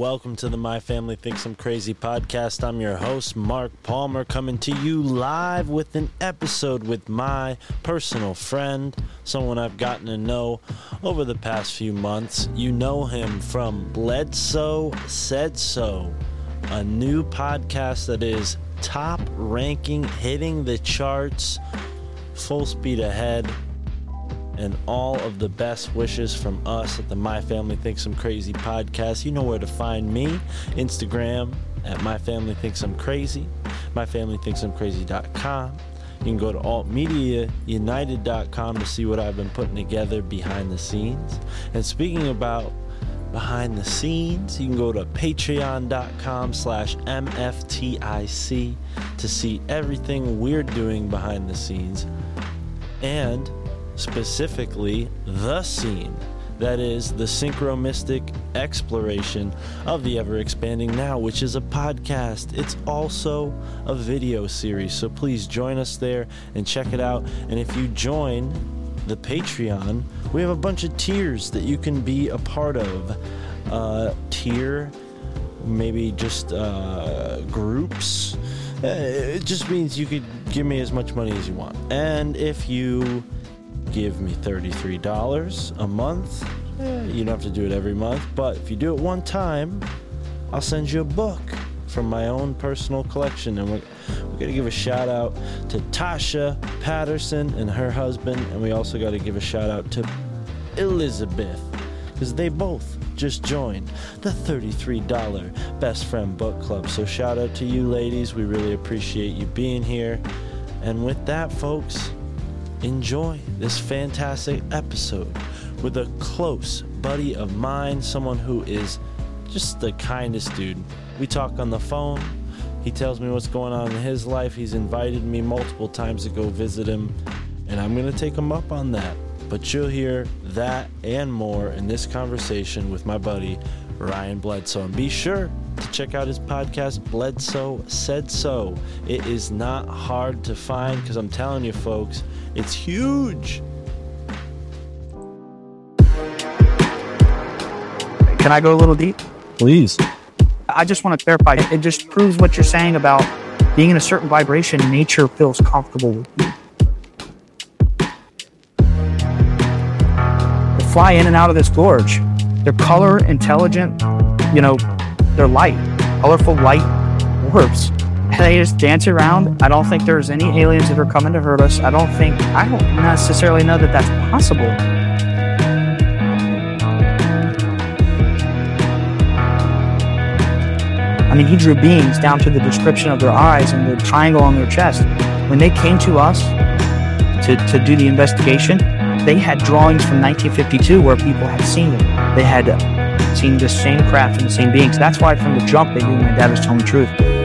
Welcome to the My Family Thinks I'm Crazy podcast. I'm your host, Mark Palmer, coming to you live with an episode with my personal friend, someone I've gotten to know over the past few months. You know him from Bledsoe Said So, a new podcast that is top ranking, hitting the charts, full speed ahead and all of the best wishes from us at the My Family Thinks I'm Crazy podcast. You know where to find me Instagram at My Family Thinks I'm Crazy, MyFamilyThinksI'mCrazy.com. You can go to altmediaunited.com to see what I've been putting together behind the scenes. And speaking about behind the scenes, you can go to patreon.com slash MFTIC to see everything we're doing behind the scenes and specifically the scene that is the synchromistic exploration of the ever expanding now which is a podcast it's also a video series so please join us there and check it out and if you join the patreon we have a bunch of tiers that you can be a part of uh, tier maybe just uh, groups. Uh, it just means you could give me as much money as you want. And if you give me $33 a month, eh, you don't have to do it every month, but if you do it one time, I'll send you a book from my own personal collection. And we're, we're going to give a shout out to Tasha Patterson and her husband. And we also got to give a shout out to Elizabeth because they both just joined the $33 Best Friend Book Club. So shout out to you ladies. We really appreciate you being here. And with that, folks, enjoy this fantastic episode with a close buddy of mine, someone who is just the kindest dude. We talk on the phone. He tells me what's going on in his life. He's invited me multiple times to go visit him, and I'm going to take him up on that. But you'll hear that and more in this conversation with my buddy Ryan Bledsoe. And be sure to check out his podcast, Bledsoe Said So. It is not hard to find because I'm telling you, folks, it's huge. Can I go a little deep? Please. I just want to clarify. It just proves what you're saying about being in a certain vibration. Nature feels comfortable with you. They fly in and out of this gorge. They're color intelligent. You know, they're light, colorful light orbs. They just dance around. I don't think there's any aliens that are coming to hurt us. I don't think. I don't necessarily know that that's possible. I mean, he drew beings down to the description of their eyes and the triangle on their chest. When they came to us to, to do the investigation, they had drawings from 1952 where people had seen them. They had seen the same craft and the same beings. That's why from the jump they knew my dad was telling the truth.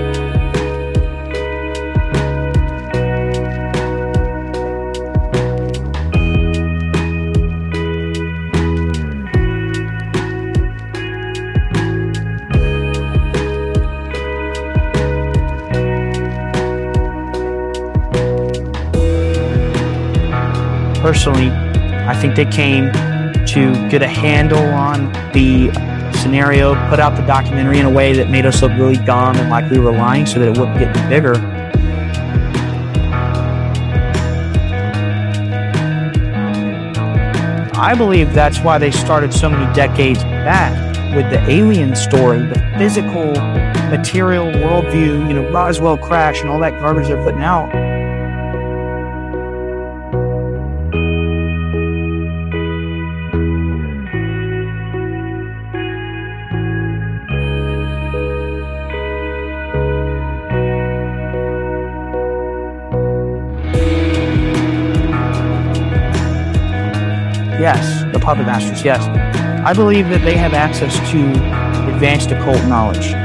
Personally, I think they came to get a handle on the scenario, put out the documentary in a way that made us look really dumb and like we were lying so that it wouldn't get bigger. I believe that's why they started so many decades back with the alien story, the physical, material worldview, you know, Roswell crash and all that garbage they're putting out. Yes, the puppet masters, yes. I believe that they have access to advanced occult knowledge.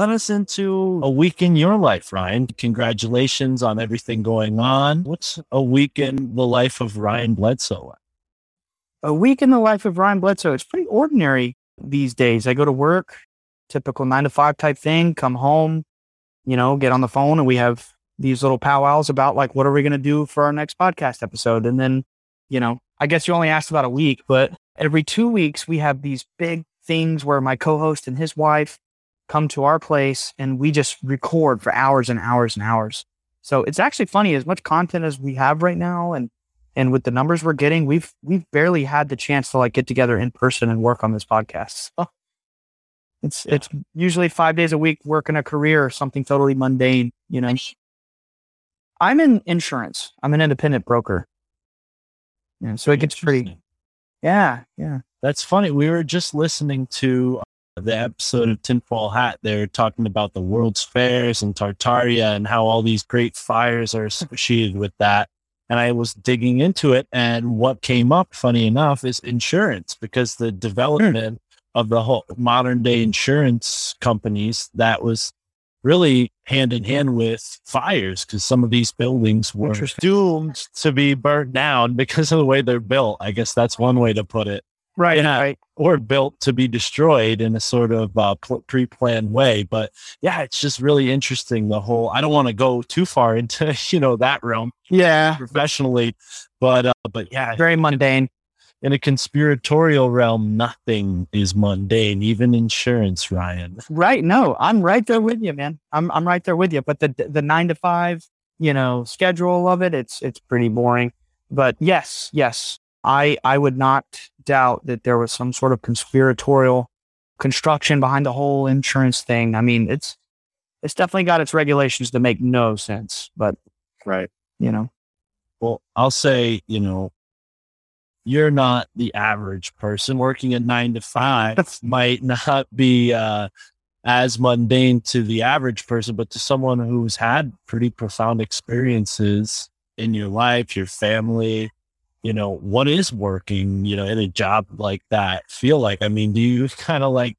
Let us into a week in your life, Ryan. Congratulations on everything going on. What's a week in the life of Ryan Bledsoe? A week in the life of Ryan Bledsoe. It's pretty ordinary these days. I go to work, typical nine to five type thing, come home, you know, get on the phone and we have these little powwows about like, what are we going to do for our next podcast episode? And then, you know, I guess you only asked about a week, but every two weeks we have these big things where my co-host and his wife come to our place and we just record for hours and hours and hours. So it's actually funny as much content as we have right now and and with the numbers we're getting, we've we've barely had the chance to like get together in person and work on this podcast. So it's Yeah. it's usually 5 days a week working a career or something totally mundane, you know. I'm in insurance. I'm an independent broker. Yeah, so it gets pretty Yeah, yeah. That's funny. We were just listening to the episode of Tinfoil Hat. They're talking about the World's Fairs and Tartaria and how all these great fires are associated with that. And I was digging into it, and what came up, funny enough, is insurance because the development of the whole modern day insurance companies that was really hand in hand with fires because some of these buildings were doomed to be burnt down because of the way they're built. I guess that's one way to put it Right, Yeah. right. or built to be destroyed in a sort of uh, pl- pre-planned way. But yeah, it's just really interesting. The whole. I don't want to go too far into you know that realm Yeah. professionally, but uh, but yeah, Very mundane. in a conspiratorial realm, nothing is mundane, even insurance. Ryan. Right. No, I'm right there with you, man. I'm I'm right there with you. But the the nine to five, you know, schedule of it, it's it's pretty boring. But yes, yes, I I would not doubt that there was some sort of conspiratorial construction behind the whole insurance thing. I mean, it's it's definitely got its regulations that make no sense. But Right. you know, Well, I'll say you know. You're not the average person working at nine to five might not be uh, as mundane to the average person, but to someone who's had pretty profound experiences in your life, your family, you know, what is working, you know, in a job like that feel like? I mean, do you kind of like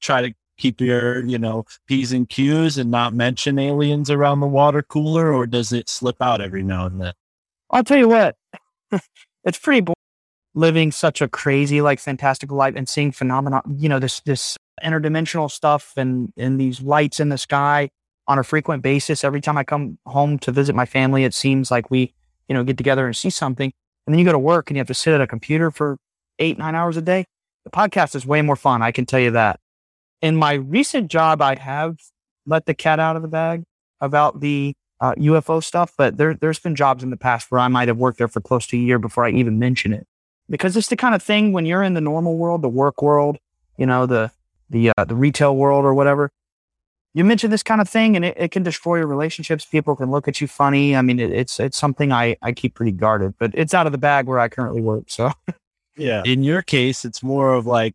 try to keep your, you know, P's and Q's and not mention aliens around the water cooler, or does it slip out every now and then? I'll tell you what, it's pretty boring living such a crazy, like fantastical life and seeing phenomena, you know, this, this interdimensional stuff and, and these lights in the sky on a frequent basis. Every time I come home to visit my family, it seems like we, you know, get together and see something. And then you go to work and you have to sit at a computer for eight, nine hours a day. The podcast is way more fun. I can tell you that. In my recent job, I have let the cat out of the bag about the uh, UFO stuff, but there, there's been jobs in the past where I might have worked there for close to a year before I even mention it, because it's the kind of thing when you're in the normal world, the work world, you know, the the uh, the retail world or whatever. You mention this kind of thing, and it, it can destroy your relationships. People can look at you funny. I mean, it, it's it's something I I keep pretty guarded, but it's out of the bag where I currently work. So Yeah. In your case, it's more of like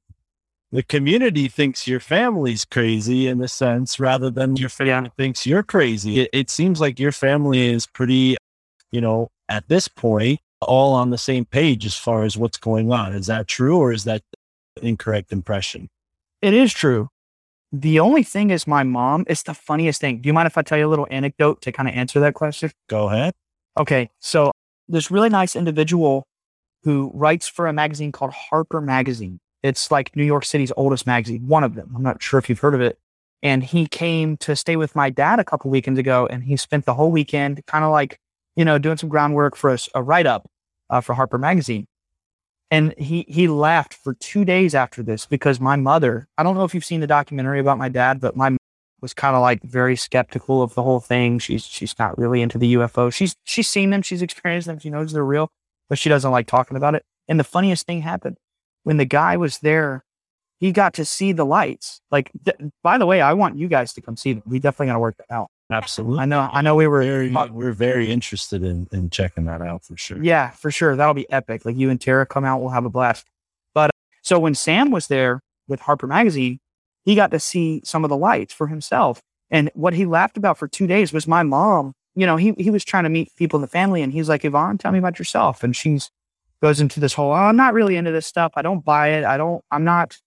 the community thinks your family's crazy in a sense rather than your family thinks you're crazy. It, it seems like your family is pretty, you know, at this point, all on the same page as far as what's going on. Is that true or is that incorrect impression? it is true. The only thing is my mom, it's the funniest thing. Do you mind if I tell you a little anecdote to kind of answer that question? Go ahead. Okay. So this really nice individual who writes for a magazine called Harper Magazine. It's like New York City's oldest magazine, one of them. I'm not sure if you've heard of it. And he came to stay with my dad a couple weekends ago, and he spent the whole weekend kind of like, you know, doing some groundwork for a, a write up uh, for Harper Magazine. And he he laughed for two days after this because my mother, I don't know if you've seen the documentary about my dad, but my was kind of like very skeptical of the whole thing. She's she's not really into the UFO. She's she's seen them, she's experienced them, she knows they're real, but she doesn't like talking about it. And the funniest thing happened when the guy was there. He got to see the lights. Like, th- by the way, I want you guys to come see them. We definitely got to work that out. Absolutely. I know. I know. We were. Very, we're very interested in, in checking that out for sure. Yeah, for sure. That'll be epic. Like you and Tara come out, we'll have a blast. But uh, so when Sam was there with Harper Magazine, he got to see some of the lights for himself. And what he laughed about for two days was my mom. You know, he he was trying to meet people in the family, and he's like, Yvonne, tell me about yourself. And she's goes into this whole, oh, I'm not really into this stuff. I don't buy it. I don't. I'm not,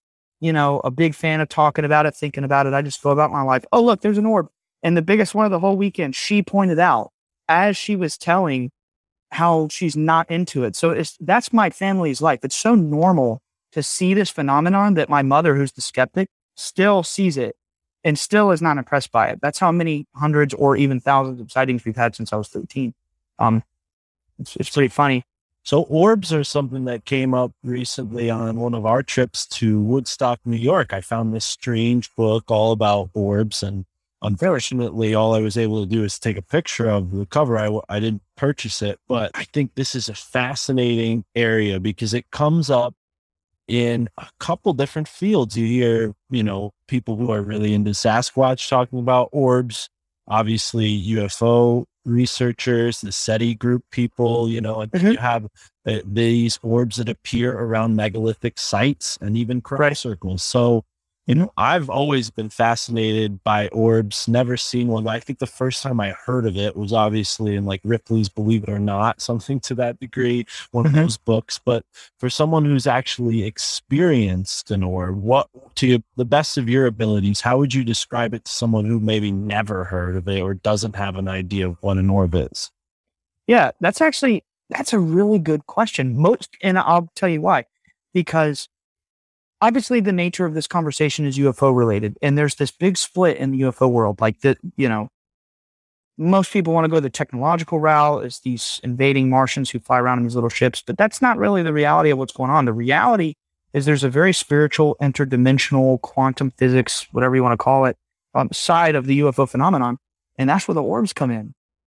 you know, a big fan of talking about it, thinking about it. I just go about my life. Oh, look, there's an orb. And the biggest one of the whole weekend, she pointed out as she was telling how she's not into it. So that's my family's life. It's so normal to see this phenomenon that my mother, who's the skeptic, still sees it and still is not impressed by it. That's how many hundreds or even thousands of sightings we've had since I was 13. Um, it's, it's pretty funny. So orbs are something that came up recently on one of our trips to Woodstock, New York. I found this strange book all about orbs and unfortunately all I was able to do is take a picture of the cover. I, I didn't purchase it, but I think this is a fascinating area because it comes up in a couple different fields. You hear, you know, people who are really into Sasquatch talking about orbs, obviously UFO researchers, the SETI group people, you know, and Mhm. you have uh, these orbs that appear around megalithic sites and even crop Right. circles. So, you know, I've always been fascinated by orbs, never seen one. I think the first time I heard of it was obviously in like Ripley's Believe It or Not, something to that degree, one of Mhm. those books. But for someone who's actually experienced an orb, what to the best of your abilities, how would you describe it to someone who maybe never heard of it or doesn't have an idea of what an orb is? Yeah, that's actually that's a really good question. Most, and I'll tell you why. Because obviously, the nature of this conversation is UFO related, and there's this big split in the UFO world. Like that, you know, most people want to go the technological route. It's these invading Martians who fly around in these little ships, but that's not really the reality of what's going on. The reality is there's a very spiritual, interdimensional, quantum physics, whatever you want to call it, um, side of the UFO phenomenon, and that's where the orbs come in.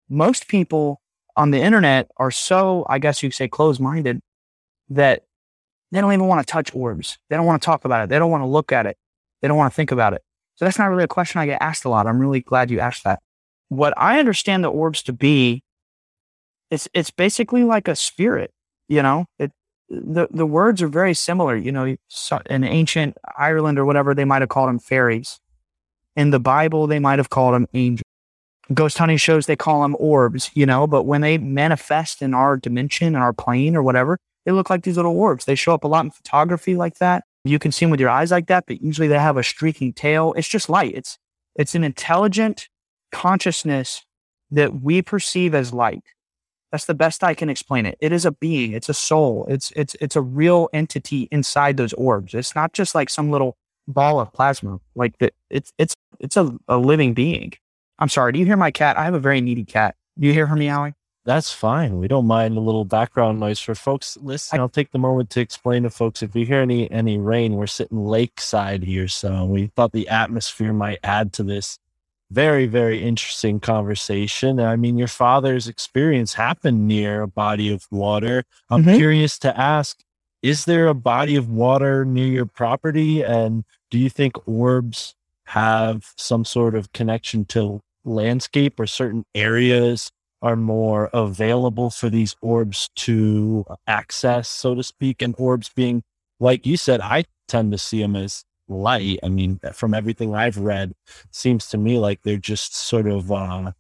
Most people on the internet are so, I guess you could say, closed minded that they don't even want to touch orbs. They don't want to talk about it. They don't want to look at it. They don't want to think about it. So that's not really a question I get asked a lot. I'm really glad you asked that. What I understand the orbs to be, it's it's basically like a spirit. You know, it the the words are very similar. You know, in ancient Ireland or whatever, they might have called them fairies. In the Bible, they might have called them angels ghost hunting shows they call them orbs you know but when they manifest in our dimension in our plane or whatever they look like these little orbs. They show up a lot in photography like that. You can see them with your eyes like that but usually they have a streaking tail. It's just light. It's it's an intelligent consciousness that we perceive as light. That's the best i can explain it. It is a being. It's a soul. It's it's it's a real entity inside those orbs. It's not just like some little ball of plasma like that it's it's it's a, a living being. I'm sorry. Do you hear my cat? I have a very needy cat. Do you hear her meowing? That's fine. We don't mind a little background noise for folks listening. I'll take the moment to explain to folks if you hear any any rain, we're sitting lakeside here, so we thought the atmosphere might add to this very very interesting conversation. I mean, your father's experience happened near a body of water. I'm Mhm. curious to ask, is there a body of water near your property and do you think orbs have some sort of connection to landscape or certain areas are more available for these orbs to access, so to speak. And orbs being, like you said, I tend to see them as light. I mean, from everything I've read, seems to me like they're just sort of uh,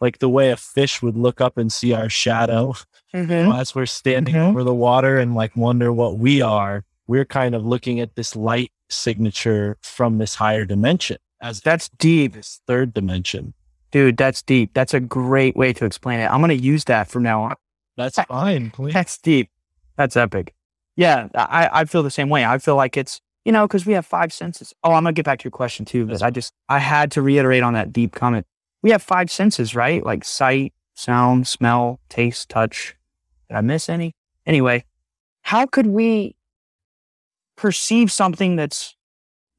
like the way a fish would look up and see our shadow Mm-hmm. as we're standing Mhm. over the water and like wonder what we are. We're kind of looking at this light signature from this higher dimension as That's deep. this third dimension. Dude, that's deep. That's a great way to explain it. I'm going to use that from now on. That's fine. Please. That's deep. That's epic. Yeah, I, I feel the same way. I feel like it's, you know, because we have five senses. Oh, I'm going to get back to your question too, but I just, I had to reiterate on that deep comment. We have five senses, right? Like sight, sound, smell, taste, touch. Did I miss any? Anyway, how could we perceive something that's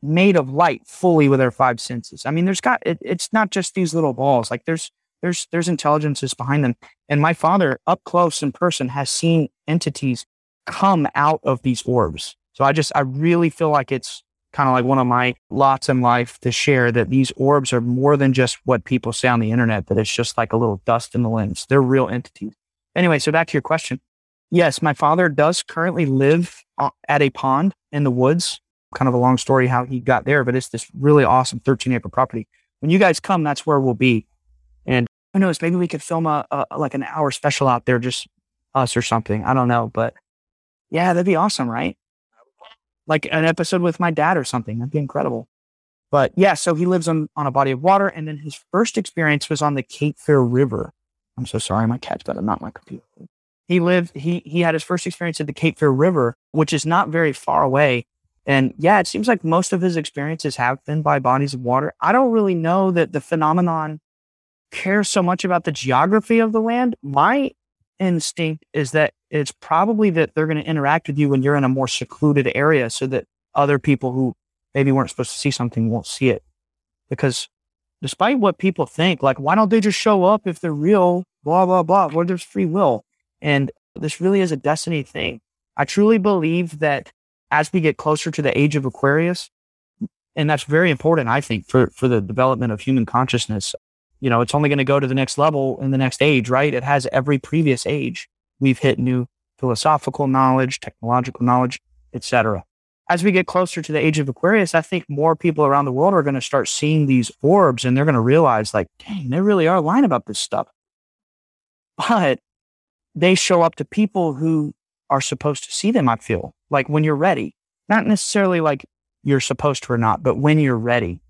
made of light fully with our five senses? I mean, there's got, it, it's not just these little balls. Like there's, there's, there's intelligences behind them. And my father, up close in person, has seen entities come out of these orbs. So I just, I really feel like it's kind of like one of my lots in life to share that these orbs are more than just what people say on the internet, that it's just like a little dust in the lens. They're real entities. Anyway, so back to your question. Yes, my father does currently live uh, at a pond in the woods. Kind of a long story how he got there, but it's this really awesome 13 acre property. When you guys come, that's where we'll be. And who knows, maybe we could film a, a like an hour special out there, just us or something. I don't know, but yeah, that'd be awesome, right? Like an episode with my dad or something. That'd be incredible. But yeah, so he lives on, on a body of water. And then his first experience was on the Cape Fear River. I'm so sorry, my cat's to knock my computer. He lived, he, he had his first experience at the Cape Fear River, which is not very far away. And yeah, it seems like most of his experiences have been by bodies of water. I don't really know that the phenomenon cares so much about the geography of the land. My instinct is that it's probably that they're going to interact with you when you're in a more secluded area so that other people who maybe weren't supposed to see something won't see it. Because despite what people think, like, why don't they just show up if they're real? Blah, blah, blah, where there's free will. And this really is a destiny thing. I truly believe that as we get closer to the age of Aquarius, and that's very important, I think, for, for the development of human consciousness. You know, it's only going to go to the next level in the next age, right? It has every previous age. We've hit new philosophical knowledge, technological knowledge, etc. As we get closer to the age of Aquarius, I think more people around the world are going to start seeing these orbs and they're going to realize, like, dang, they really are lying about this stuff. But they show up to people who are supposed to see them, I feel like when you're ready, not necessarily like you're supposed to or not, but when you're ready.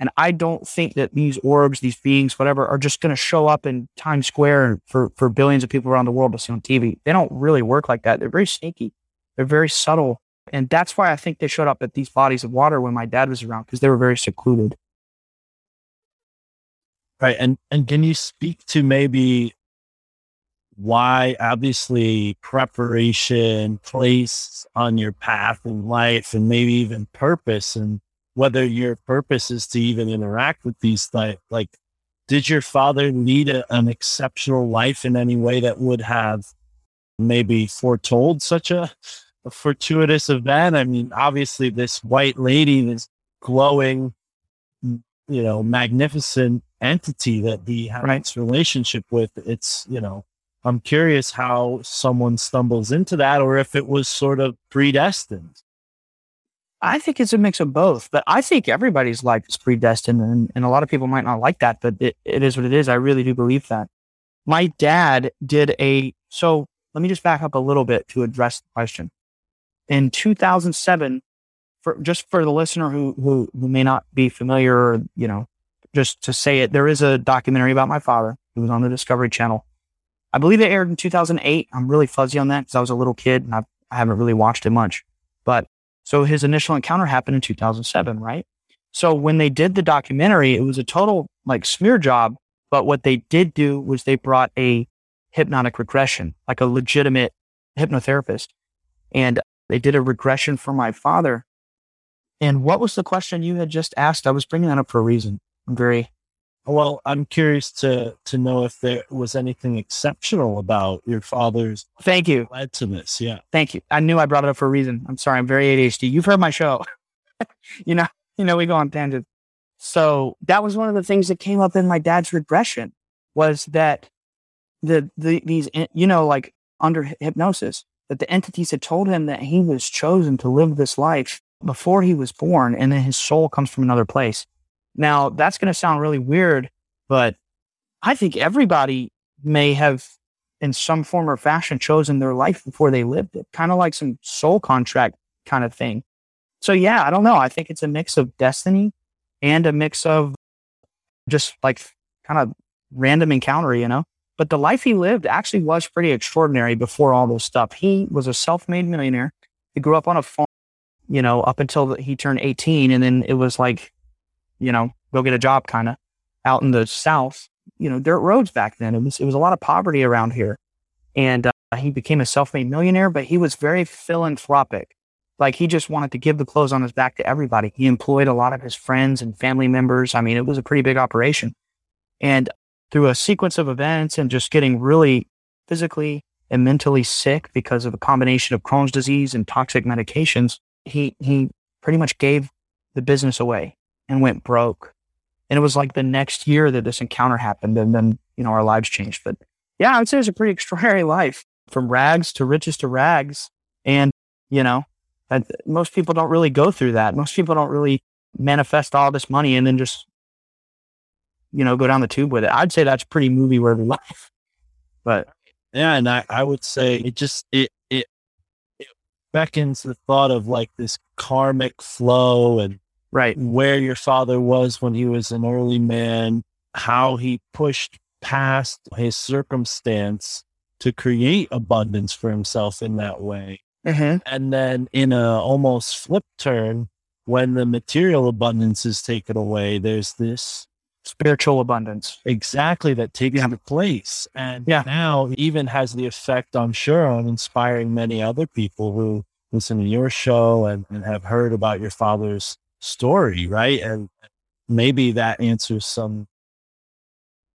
And I don't think that these orbs, these beings, whatever, are just going to show up in Times Square for, for billions of people around the world to see on TV. They don't really work like that. They're very sneaky. They're very subtle. And that's why I think they showed up at these bodies of water when my dad was around because they were very secluded. Right. And and can you speak to maybe why obviously preparation, place on your path in life and maybe even purpose and whether your purpose is to even interact with these like like did your father lead a, an exceptional life in any way that would have maybe foretold such a, a fortuitous event i mean obviously this white lady this glowing you know magnificent entity that he has Right. relationship with it's you know i'm curious how someone stumbles into that or if it was sort of predestined I think it's a mix of both, but I think everybody's life is predestined, and, and a lot of people might not like that, but it, it is what it is. I really do believe that. My dad did a, so let me just back up a little bit to address the question. In 2007, for just for the listener who, who, who may not be familiar you know, just to say it, there is a documentary about my father who was on the Discovery Channel. I believe it aired in 2008. I'm really fuzzy on that because I was a little kid and I've, I haven't really watched it much, but so his initial encounter happened in 2007, right? So when they did the documentary, it was a total like smear job. But what they did do was they brought a hypnotic regression, like a legitimate hypnotherapist. And they did a regression for my father. And what was the question you had just asked? I was bringing that up for a reason. I'm very, Well, I'm curious to to know if there was anything exceptional about your father's thank you. led to this. Yeah. Thank you. I knew I brought it up for a reason. I'm sorry. I'm very ADHD. You've heard my show. you know, you know, we go on tangents. So that was one of the things that came up in my dad's regression was that the, the, these, eh, you know, like under hypnosis, that the entities had told him that he was chosen to live this life before he was born and then his soul comes from another place. Now that's going to sound really weird, but I think everybody may have in some form or fashion chosen their life before they lived it, kind of like some soul contract kind of thing. so yeah, I don't know. I think it's a mix of destiny and a mix of just like kind of random encounter, you know. But the life he lived actually was pretty extraordinary before all this stuff. He was a self-made millionaire. He grew up on a farm, you know, up until he turned 18, and then it was like, you know, go get a job kind of out in the south. You know, dirt roads back then. It was it was a lot of poverty around here, and uh, he became a self-made millionaire. But he was very philanthropic. Like he just wanted to give the clothes on his back to everybody. He employed a lot of his friends and family members. I mean, it was a pretty big operation. And through a sequence of events and just getting really physically and mentally sick because of a combination of Crohn's disease and toxic medications, he he pretty much gave the business away and went broke. And it was like the next year that this encounter happened, and then you know our lives changed. But yeah, I would say it's a pretty extraordinary life from rags to riches to rags, and you know, most people don't really go through that. Most people don't really manifest all this money and then just you know, go down the tube with it. I'd say that's pretty movie worthy life. But yeah, and I, I would say it just it it it beckons the thought of like this karmic flow and right where your father was when he was an early man, how he pushed past his circumstance to create abundance for himself in that way. Mm-hmm. And then in a almost flip turn, when the material abundance is taken away, there's this spiritual abundance. Exactly, that takes Yeah. place. And Yeah. now even has the effect, I'm sure, on inspiring many other people who listen to your show and, and have heard about your father's story, right? And maybe that answers some,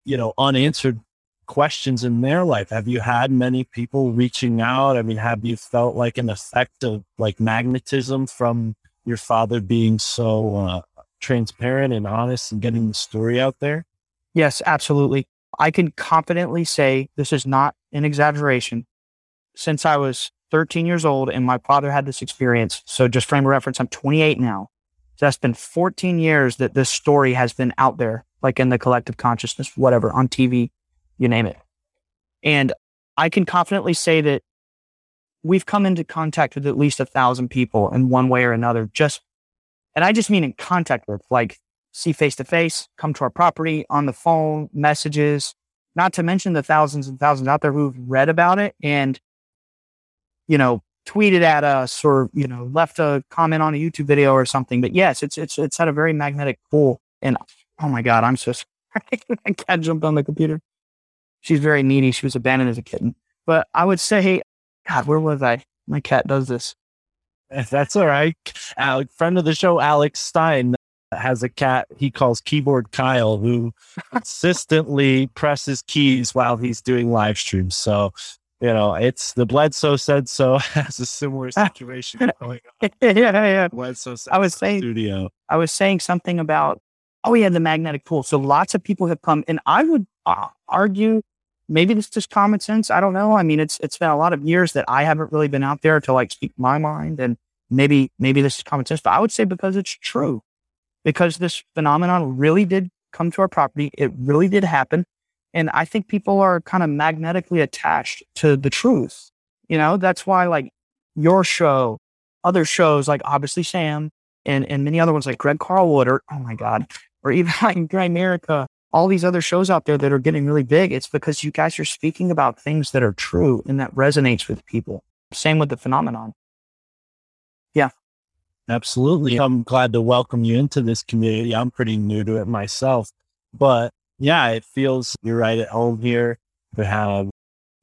you know, unanswered questions in their life. Have you had many people reaching out? I mean, have you felt like an effect of like magnetism from your father being so uh, transparent and honest and getting the story out there? Yes, absolutely. I can confidently say this is not an exaggeration. Since I was 13 years old and my father had this experience, so just frame of reference, I'm 28 now. So that's been 14 years that this story has been out there, like in the collective consciousness, whatever, on TV, you name it. And I can confidently say that we've come into contact with at least a thousand people in one way or another, just, and I just mean in contact with, like see face to face, come to our property on the phone, messages, not to mention the thousands and thousands out there who've read about it and, you know, tweeted at us or, you know, left a comment on a YouTube video or something. But yes, it's, it's, it's had a very magnetic pull. And oh my God, I'm so sorry. I cat jumped on the computer. She's very needy. She was abandoned as a kitten. But I would say, God, where was I? My cat does this. That's all right. Alec, friend of the show, Alex Stein, has a cat he calls Keyboard Kyle, who consistently presses keys while he's doing live streams. So, you know, it's the Bledsoe said so has a similar situation going on. yeah, yeah. Bledsoe said I was saying- studio. I was saying something about, oh, yeah, the magnetic pull. So lots of people have come, and I would uh, argue maybe this is just common sense. I don't know. I mean, it's it's been a lot of years that I haven't really been out there to like speak my mind, and maybe maybe this is common sense, but I would say because it's true, because this phenomenon really did come to our property. It really did happen, and I think people are kind of magnetically attached to the truth. You know, that's why like your show, other shows like obviously Sam and and many other ones like Greg Carlwood or oh my god, or even like Greg America, all these other shows out there that are getting really big. It's because you guys are speaking about things that are true and that resonates with people. Same with the phenomenon. Yeah. Absolutely. I'm glad to welcome you into this community. I'm pretty new to it myself, but yeah, it feels you're right at home here to have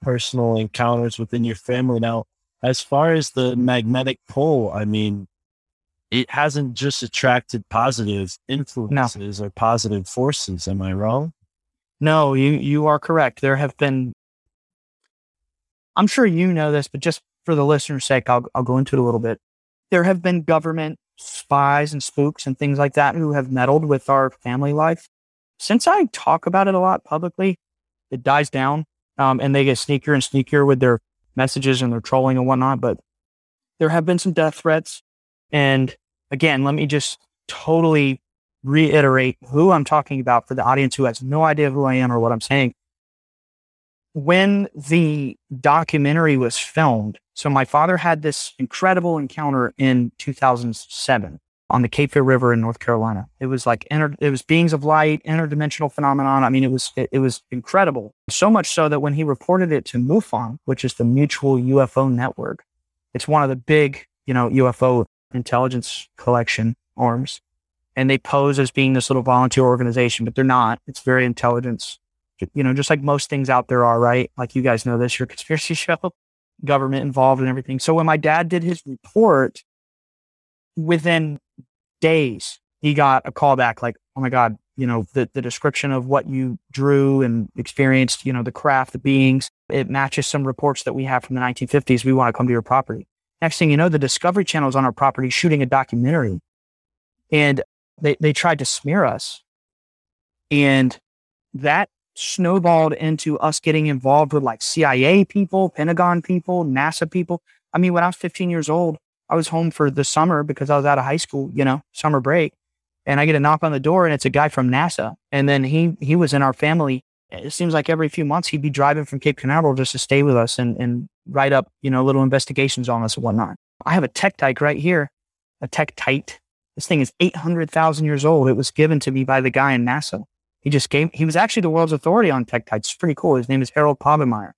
personal encounters within your family. Now, as far as the magnetic pull, I mean, it hasn't just attracted positive influences or positive forces. Am I wrong? No, you you are correct. There have been I'm sure you know this, but just for the listener's sake, I'll I'll go into it a little bit. There have been government spies and spooks and things like that who have meddled with our family life. Since I talk about it a lot publicly, it dies down. Um, and they get sneakier and sneakier with their messages and their trolling and whatnot. But there have been some death threats. And again, let me just totally reiterate who I'm talking about for the audience who has no idea who I am or what I'm saying. when the documentary was filmed, so my father had this incredible encounter in 2007 on the Cape Fear River in North Carolina. It was like inter, it was beings of light, interdimensional phenomenon. I mean, it was it, it was incredible. So much so that when he reported it to MUFON, which is the Mutual UFO Network, it's one of the big you know UFO intelligence collection arms, and they pose as being this little volunteer organization, but they're not. It's very intelligence you know, just like most things out there are, right? Like you guys know this, your conspiracy show, government involved and everything. So when my dad did his report, within days, he got a call back like, oh my God, you know, the, the description of what you drew and experienced, you know, the craft, the beings, it matches some reports that we have from the 1950s. We want to come to your property. Next thing you know, the Discovery Channel is on our property shooting a documentary. And they, they tried to smear us. And that snowballed into us getting involved with like CIA people, Pentagon people, NASA people. I mean, when I was 15 years old, I was home for the summer because I was out of high school, you know, summer break. And I get a knock on the door and it's a guy from NASA. And then he he was in our family. It seems like every few months he'd be driving from Cape Canaveral just to stay with us and, and write up, you know, little investigations on us and whatnot. I have a tektite right here, a tektite. This thing is 800,000 years old. It was given to me by the guy in NASA. He just gave, he was actually the world's authority on tektites. It's pretty cool. His name is Harold Povenmire.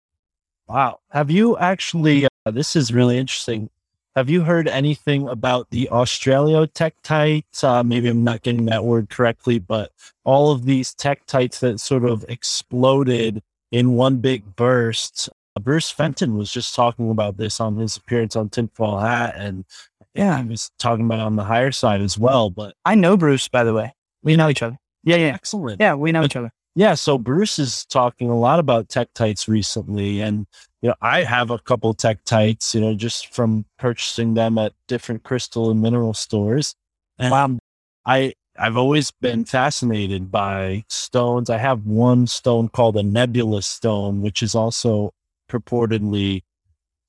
Wow. Have you actually, uh, this is really interesting. Have you heard anything about the Australotektite? Uh, maybe I'm not getting that word correctly, but all of these tektites that sort of exploded in one big burst. Uh, Bruce Fenton was just talking about this on his appearance on Tinfoil Hat, and yeah, he was talking about on the higher side as well. But I know Bruce, by the way. We know each other. Yeah, yeah. Excellent. Yeah, we know each other. Yeah, so Bruce is talking a lot about tektites recently, and you know I have a couple tektites, you know, just from purchasing them at different crystal and mineral stores. And wow. I I've always been fascinated by stones. I have one stone called a nebulous stone, which is also purportedly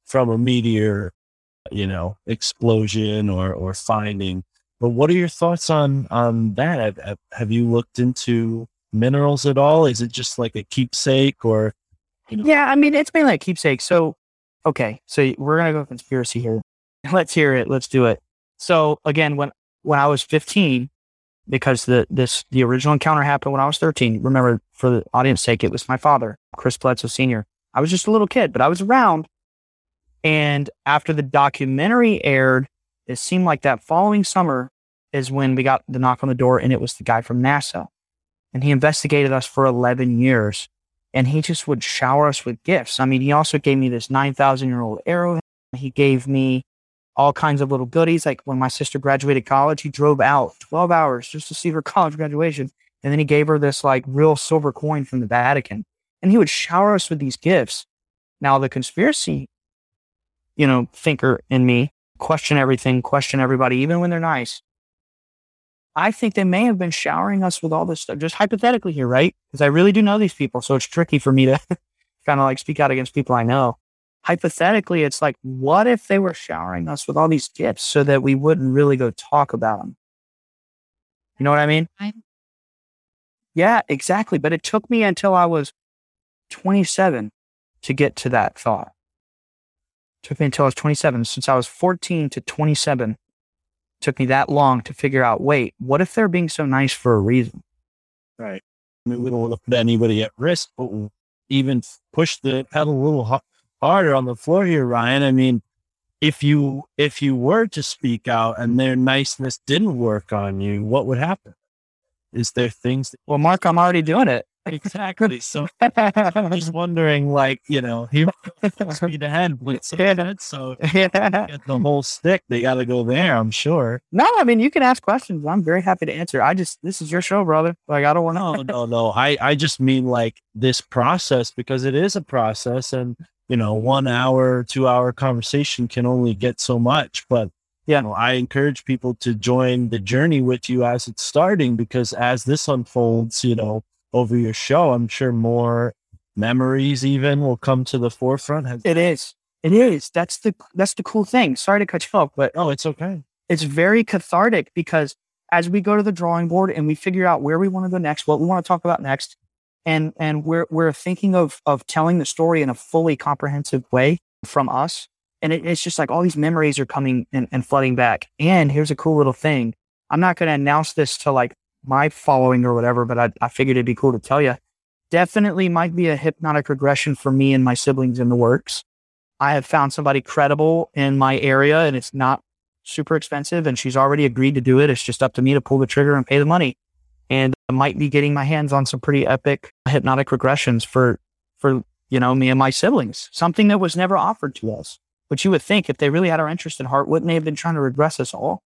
from a meteor, you know, explosion or or finding. But what are your thoughts on on that? Have, have you looked into minerals at all? Is it just like a keepsake or? You know? Yeah, I mean, it's mainly a keepsake. So, okay, so we're gonna go conspiracy here. Let's hear it. Let's do it. So again, when when I was 15, because the this the original encounter happened when I was 13. Remember, for the audience sake, it was my father, Chris Bledsoe Sr. I was just a little kid, but I was around. And after the documentary aired, it seemed like that following summer is when we got the knock on the door, and it was the guy from NASA. And he investigated us for 11 years. And he just would shower us with gifts. I mean, he also gave me this 9,000 year old arrow. He gave me all kinds of little goodies. Like when my sister graduated college, he drove out 12 hours just to see her college graduation. And then he gave her this like real silver coin from the Vatican. And he would shower us with these gifts. Now, the conspiracy, you know, thinker in me question everything, question everybody, even when they're nice. I think they may have been showering us with all this stuff, just hypothetically here, right? Because I really do know these people. So it's tricky for me to kind of like speak out against people I know. Hypothetically, it's like, what if they were showering us with all these gifts so that we wouldn't really go talk about them? You know what I mean? I... Yeah, exactly. But it took me until I was 27 to get to that thought It took me until I was 27. Since I was 14 to 27, took me that long to figure out, wait, what if they're being so nice for a reason? Right. I mean, we don't want to put anybody at risk, but even push the pedal a little harder on the floor here, Ryan. I mean, if you if you were to speak out and their niceness didn't work on you, what would happen? Is there things? That- well, Mark, I'm already doing it. Exactly. So I'm just wondering, like, you know, he speed ahead with some so yeah. get the whole stick. They got to go there. I'm sure. No, I mean, you can ask questions. I'm very happy to answer. I just this is your show, brother. Like, I don't want to. no, no, no. I I just mean like this process because it is a process, and you know, one hour, two hour conversation can only get so much, but. Yeah, you know, I encourage people to join the journey with you as it's starting because as this unfolds, you know, over your show, I'm sure more memories even will come to the forefront. It is. It is. That's the that's the cool thing. Sorry to cut you off, but oh, it's okay. It's very cathartic because as we go to the drawing board and we figure out where we want to go next, what we want to talk about next, and and we're we're thinking of of telling the story in a fully comprehensive way from us and it, it's just like all these memories are coming and, and flooding back and here's a cool little thing i'm not going to announce this to like my following or whatever but I, I figured it'd be cool to tell you definitely might be a hypnotic regression for me and my siblings in the works i have found somebody credible in my area and it's not super expensive and she's already agreed to do it it's just up to me to pull the trigger and pay the money and I might be getting my hands on some pretty epic hypnotic regressions for for you know me and my siblings. Something that was never offered to us. But you would think if they really had our interest at heart, wouldn't they have been trying to regress us all?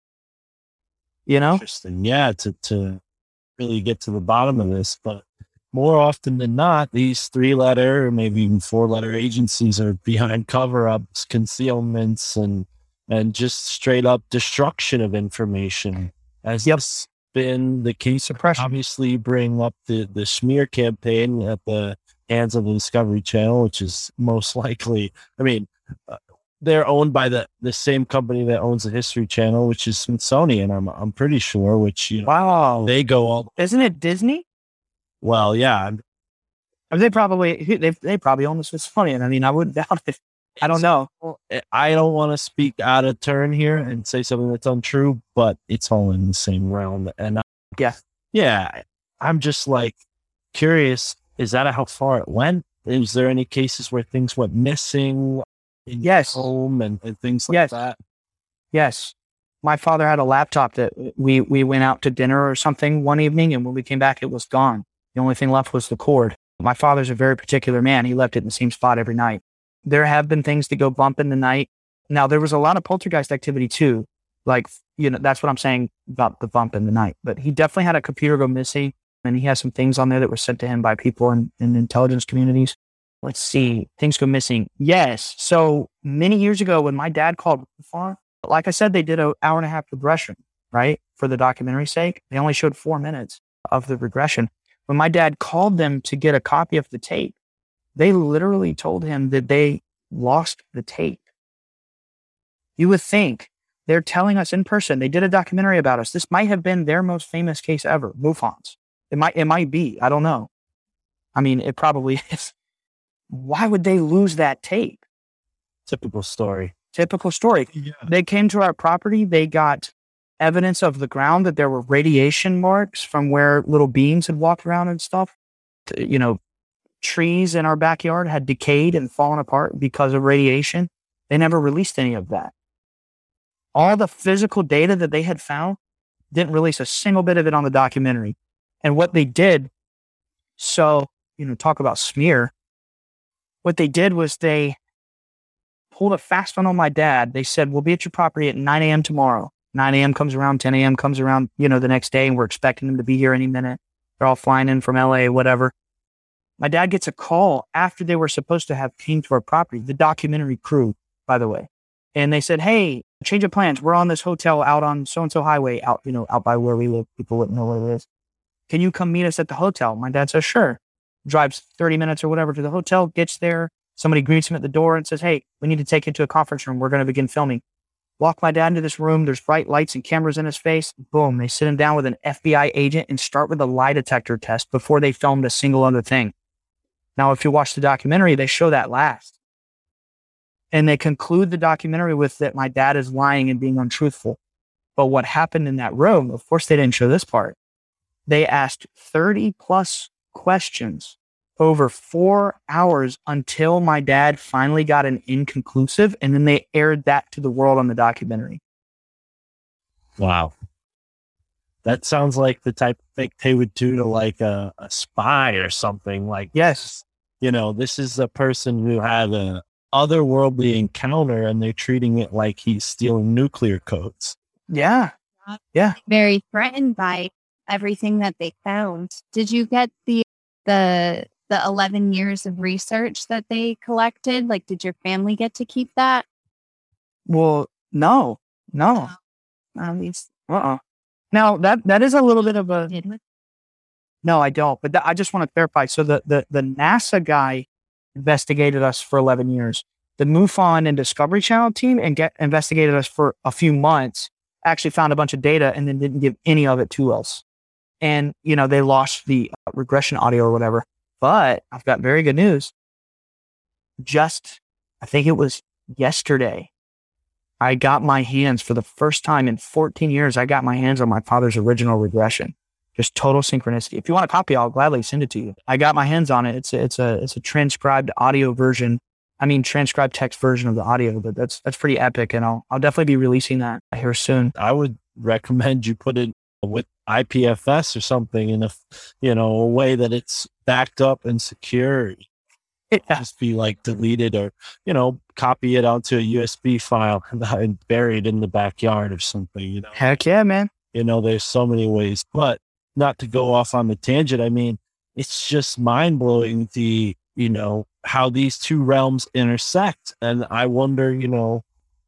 You know? Interesting. Yeah, to to really get to the bottom of this, but more often than not, these three letter or maybe even four letter agencies are behind cover ups, concealments, and and just straight up destruction of information. As Yep. this been the case Suppression. obviously bring up the the smear campaign at the hands of the Discovery Channel, which is most likely. I mean, uh, they're owned by the the same company that owns the History Channel, which is Smithsonian. I'm I'm pretty sure. Which you know Wow. they go all Isn't it Disney? well. Yeah, Or they probably they they probably own the Smithsonian. I mean, I wouldn't doubt it. I don't know. Eh, I don't want to speak out of turn here and say something that's untrue, but it's all in the same realm. And I, Yeah. yeah, I'm just like curious. Is that how far it went? Is there any cases where things went missing in Yes. home and, and things like Yes. that? Yes. My father had a laptop that uh, we we went out to dinner or something one evening, and when we came back, it was gone. The only thing left was the cord. My father's a very particular man. He left it in the same spot every night. There have been things to go bump in the night. Now there was a lot of poltergeist activity too. Like you know, that's what I'm saying about the bump in the night. But he definitely had a computer go missing, and he has some things on there that were sent to him by people in, in intelligence communities. Let's see, things go missing. Yes. So many years ago, when my dad called farm, like I said, they did an hour and a half regression, right? For the documentary's sake. They only showed four minutes of the regression. When my dad called them to get a copy of the tape, they literally told him that they lost the tape. You would think they're telling us in person. They did a documentary about us. This might have been their most famous case ever, MUFONs. It might, it might be. I don't know. I mean, it probably is. Why would they lose that tape? Typical story. Typical story. Yeah. They came to our property. They got evidence of the ground that there were radiation marks from where little beings had walked around and stuff. You know, trees in our backyard had decayed and fallen apart because of radiation. They never released any of that. All the physical data that they had found didn't release a single bit of it on the documentary. And what they did, so, you know, talk about smear. What they did was they pulled a fast one on my dad. They said, We'll be at your property at 9 a.m. tomorrow. 9 a.m. comes around, 10 a.m. comes around, you know, the next day, and we're expecting them to be here any minute. They're all flying in from LA, whatever. My dad gets a call after they were supposed to have came to our property, the documentary crew, by the way. And they said, Hey, change of plans. We're on this hotel out on so and so highway, out, you know, out by where we live. People wouldn't know what it is. Can you come meet us at the hotel? My dad says, Sure. Drives 30 minutes or whatever to the hotel, gets there, Somebody greets him at the door and says, Hey, we need to take you to a conference room. We're going to begin filming. Walk my dad into this room. There's bright lights and cameras in his face. Boom. They sit him down with an FBI agent and start with a lie detector test before they filmed a single other thing. Now, if you watch the documentary, they show that last. And they conclude the documentary with that my dad is lying and being untruthful. But what happened in that room, of course, they didn't show this part. They asked 30 plus questions over four hours until my dad finally got an inconclusive, and then they aired that to the world on the documentary. Wow. That sounds like the type of thing they would do to like a, a spy or something. Like, Yes. you know, this is a person who had a otherworldly encounter and they're treating it like he's stealing nuclear codes. Yeah. Yeah. Very threatened by everything that they found. Did you get the the the 11 years of research that they collected? Like did your family get to keep that? Well, no, no. Um, these Uh-uh. Now that that is a little bit of a no, I don't. But th- I just want to clarify. So the the the NASA guy investigated us for eleven years. The MUFON and Discovery Channel team and get investigated us for a few months. Actually found a bunch of data and then didn't give any of it to us. And you know they lost the uh, regression audio or whatever. But I've got very good news. Just, I think it was yesterday, I got my hands for the first time in 14 years. I got my hands on my father's original regression. Just total synchronicity. If you want a copy, I'll gladly send it to you. I got my hands on it. It's a, it's a it's a transcribed audio version. I mean, transcribed text version of the audio, but that's that's pretty epic, and I'll I'll definitely be releasing that here soon. I would recommend you put it with IPFS or something in a, you know, a way that it's backed up and secure. has to be like deleted or, you know, copy it onto a USB file and bury it in the backyard or something, you know. Heck yeah, man. You know, there's so many ways, but not to go off on the tangent. I mean, it's just mind blowing the, you know, how these two realms intersect. And I wonder, you know,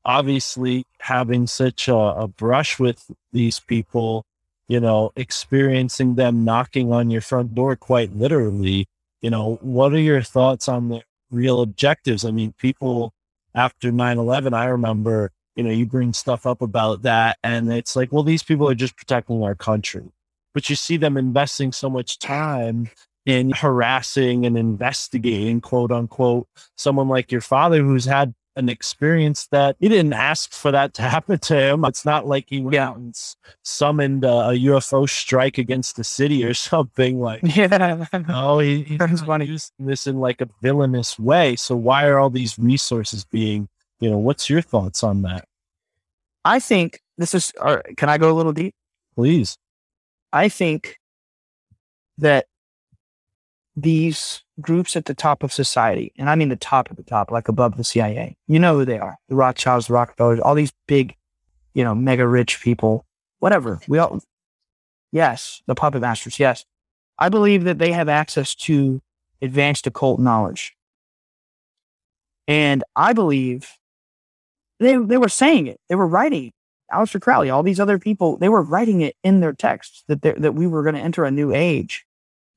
obviously having such a, a brush with these people, you know, experiencing them knocking on your front door quite literally, you know, what are your thoughts on the real objectives? I mean, people after 9 11, I remember, you know, you bring stuff up about that, and it's like, well, these people are just protecting our country. But you see them investing so much time in harassing and investigating, quote unquote, someone like your father who's had an experience that he didn't ask for that to happen to him. It's not like he went out and summoned a, UFO strike against the city or something like. Yeah. Oh, he, he's That's funny. using this in like a villainous way. So why are all these resources being? You know, what's your thoughts on that? I think this is, uh, can I go a little deep? Please. I think that these groups at the top of society, and I mean the top at the top, like above the CIA, you know who they are the Rothschilds, the Rockefellers, all these big, you know, mega rich people, whatever. We all, yes, the puppet masters, yes. I believe that they have access to advanced occult knowledge. And I believe they, they were saying it, they were writing it. Aleister Crowley, all these other people, they were writing it in their texts that that we were going to enter a new age.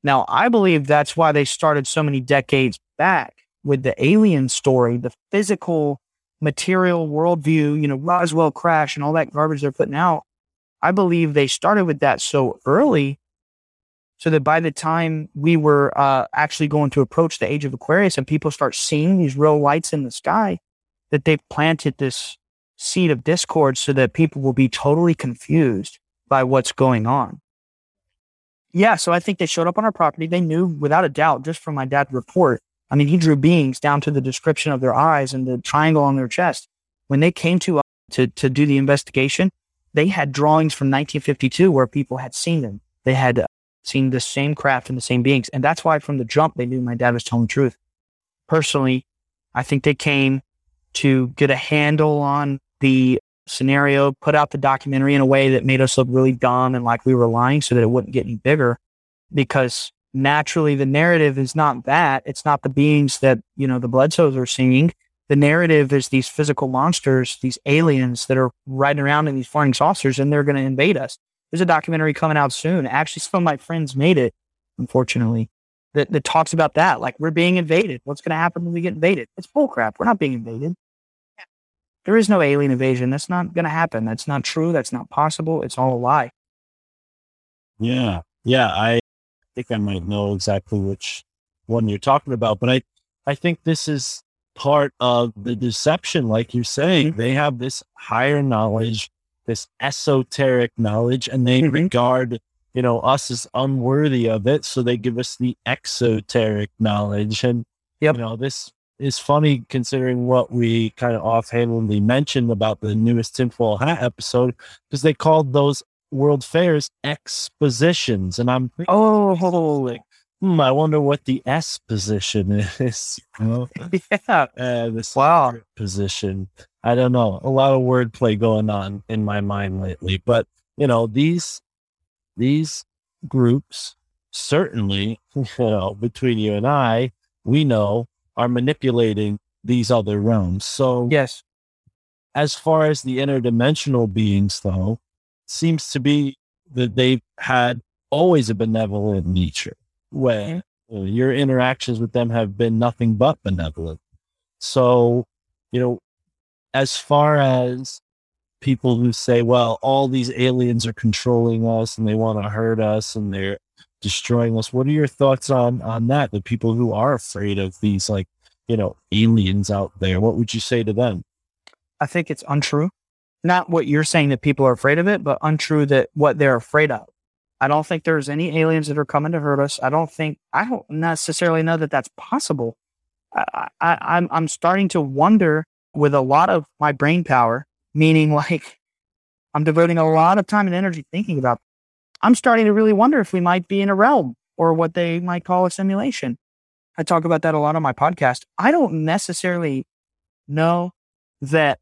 Now, I believe that's why they started so many decades back with the alien story, the physical, material worldview, you know, Roswell crash and all that garbage they're putting out. I believe they started with that so early, so that by the time we were uh, actually going to approach the age of Aquarius and people start seeing these real lights in the sky, that they planted this seed of discord so that people will be totally confused by what's going on. Yeah, so I think they showed up on our property. They knew without a doubt, just from my dad's report. I mean, he drew beings down to the description of their eyes and the triangle on their chest. When they came to us to, to do the investigation, they had drawings from 1952 where people had seen them. They had uh, seen the same craft and the same beings. And that's why from the jump, they knew my dad was telling the truth. Personally, I think they came to get a handle on the scenario, put out the documentary in a way that made us look really dumb and like we were lying so that it wouldn't get any bigger. Because naturally, the narrative is not that. It's not the beings that, you know, the Bledsoes are seeing. The narrative is these physical monsters, these aliens that are riding around in these flying saucers and they're going to invade us. There's a documentary coming out soon. Actually, some of my friends made it, unfortunately, that, that talks about that. Like, we're being invaded. What's going to happen when we get invaded? It's bullcrap. We're not being invaded. There is no alien invasion. That's not going to happen. That's not true. That's not possible. It's all a lie. Yeah. Yeah. I think I might know exactly which one you're talking about, but I, I think this is part of the deception. Like you're saying, they have this higher knowledge, this esoteric knowledge, and they Mhm. regard, you know, us as unworthy of it. So they give us the exoteric knowledge. And, Yep. you know, this is funny considering what we kind of offhandedly mentioned about the newest tinfoil hat episode, because they called those world fairs expositions. And I'm Oh, holy hmm, I wonder what the S position is. You know? yeah. uh, this Wow. position. I don't know. A lot of wordplay going on in my mind lately. But you know, these these groups certainly, you know, between you and I, we know are manipulating these other realms. So Yes. as far as the interdimensional beings, though, seems to be that they've had always a benevolent nature, where uh, your interactions with them have been nothing but benevolent. So, you know, as far as people who say, well, all these aliens are controlling us and they want to hurt us and they're destroying us. What are your thoughts on on that? The people who are afraid of these like, you know, aliens out there. What would you say to them? I think it's untrue. Not what you're saying that people are afraid of it, but untrue that what they're afraid of. I don't think there's any aliens that are coming to hurt us. I don't think I don't necessarily know that that's possible. I, I, I'm I'm starting to wonder with a lot of my brain power, meaning like I'm devoting a lot of time and energy thinking about. I'm starting to really wonder if we might be in a realm or what they might call a simulation. I talk about that a lot on my podcast. I don't necessarily know that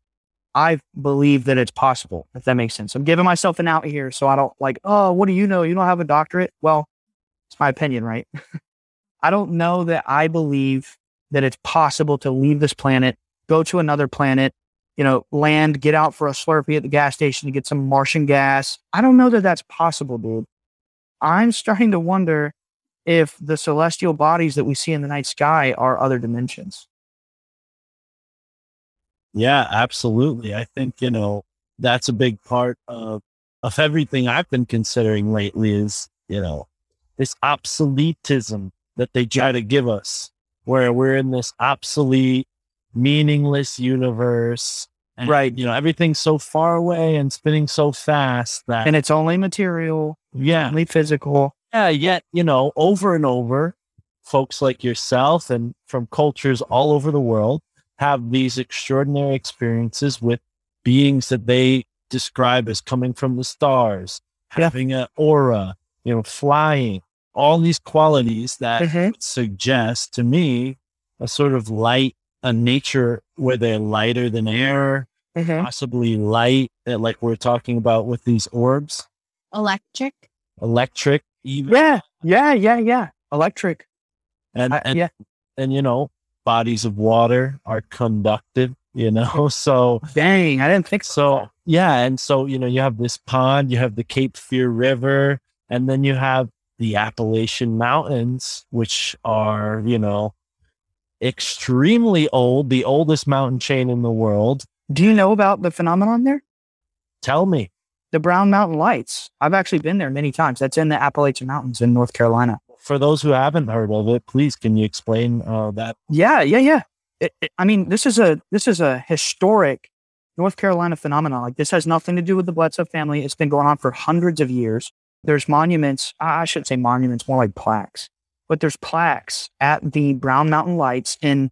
I believe that it's possible, if that makes sense. I'm giving myself an out here so I don't like, oh, what do you know? You don't have a doctorate? Well, it's my opinion, right? I don't know that I believe that it's possible to leave this planet, go to another planet, you know, land, get out for a Slurpee at the gas station to get some Martian gas. I don't know that that's possible, dude. I'm starting to wonder if the celestial bodies that we see in the night sky are other dimensions. Yeah, absolutely. I think, you know, that's a big part of of everything I've been considering lately is, you know, this obsoletism that they try to give us, where we're in this obsolete, meaningless universe. And, Right. You know, everything's so far away and spinning so fast that, And it's only material, yeah. only physical. Yeah. Yet, you know, over and over, folks like yourself and from cultures all over the world have these extraordinary experiences with beings that they describe as coming from the stars, Yeah. having an aura, you know, flying, all these qualities that Mhm. suggest to me a sort of light, a nature where they're lighter than air, possibly light, uh, like we're talking about with these orbs, Electric. electric, even. Yeah, yeah, yeah, yeah. Electric. And, I- and yeah. and you know bodies of water are conductive you know so Dang, I didn't think so yeah and so you know you have this pond you have the cape fear river and then you have the appalachian mountains which are you know extremely old the oldest mountain chain in the world Do you know about the phenomenon there? tell me The Brown Mountain Lights. I've actually been there many times. That's in the Appalachian Mountains in North Carolina. for those who haven't heard of it please can you explain uh, that Yeah, yeah, yeah. It, it- I mean, this is a this is a historic North Carolina phenomenon. Like this has nothing to do with the Bledsoe family. It's been going on for hundreds of years. There's monuments. I I shouldn't say monuments, more like plaques. But there's plaques at the Brown Mountain Lights in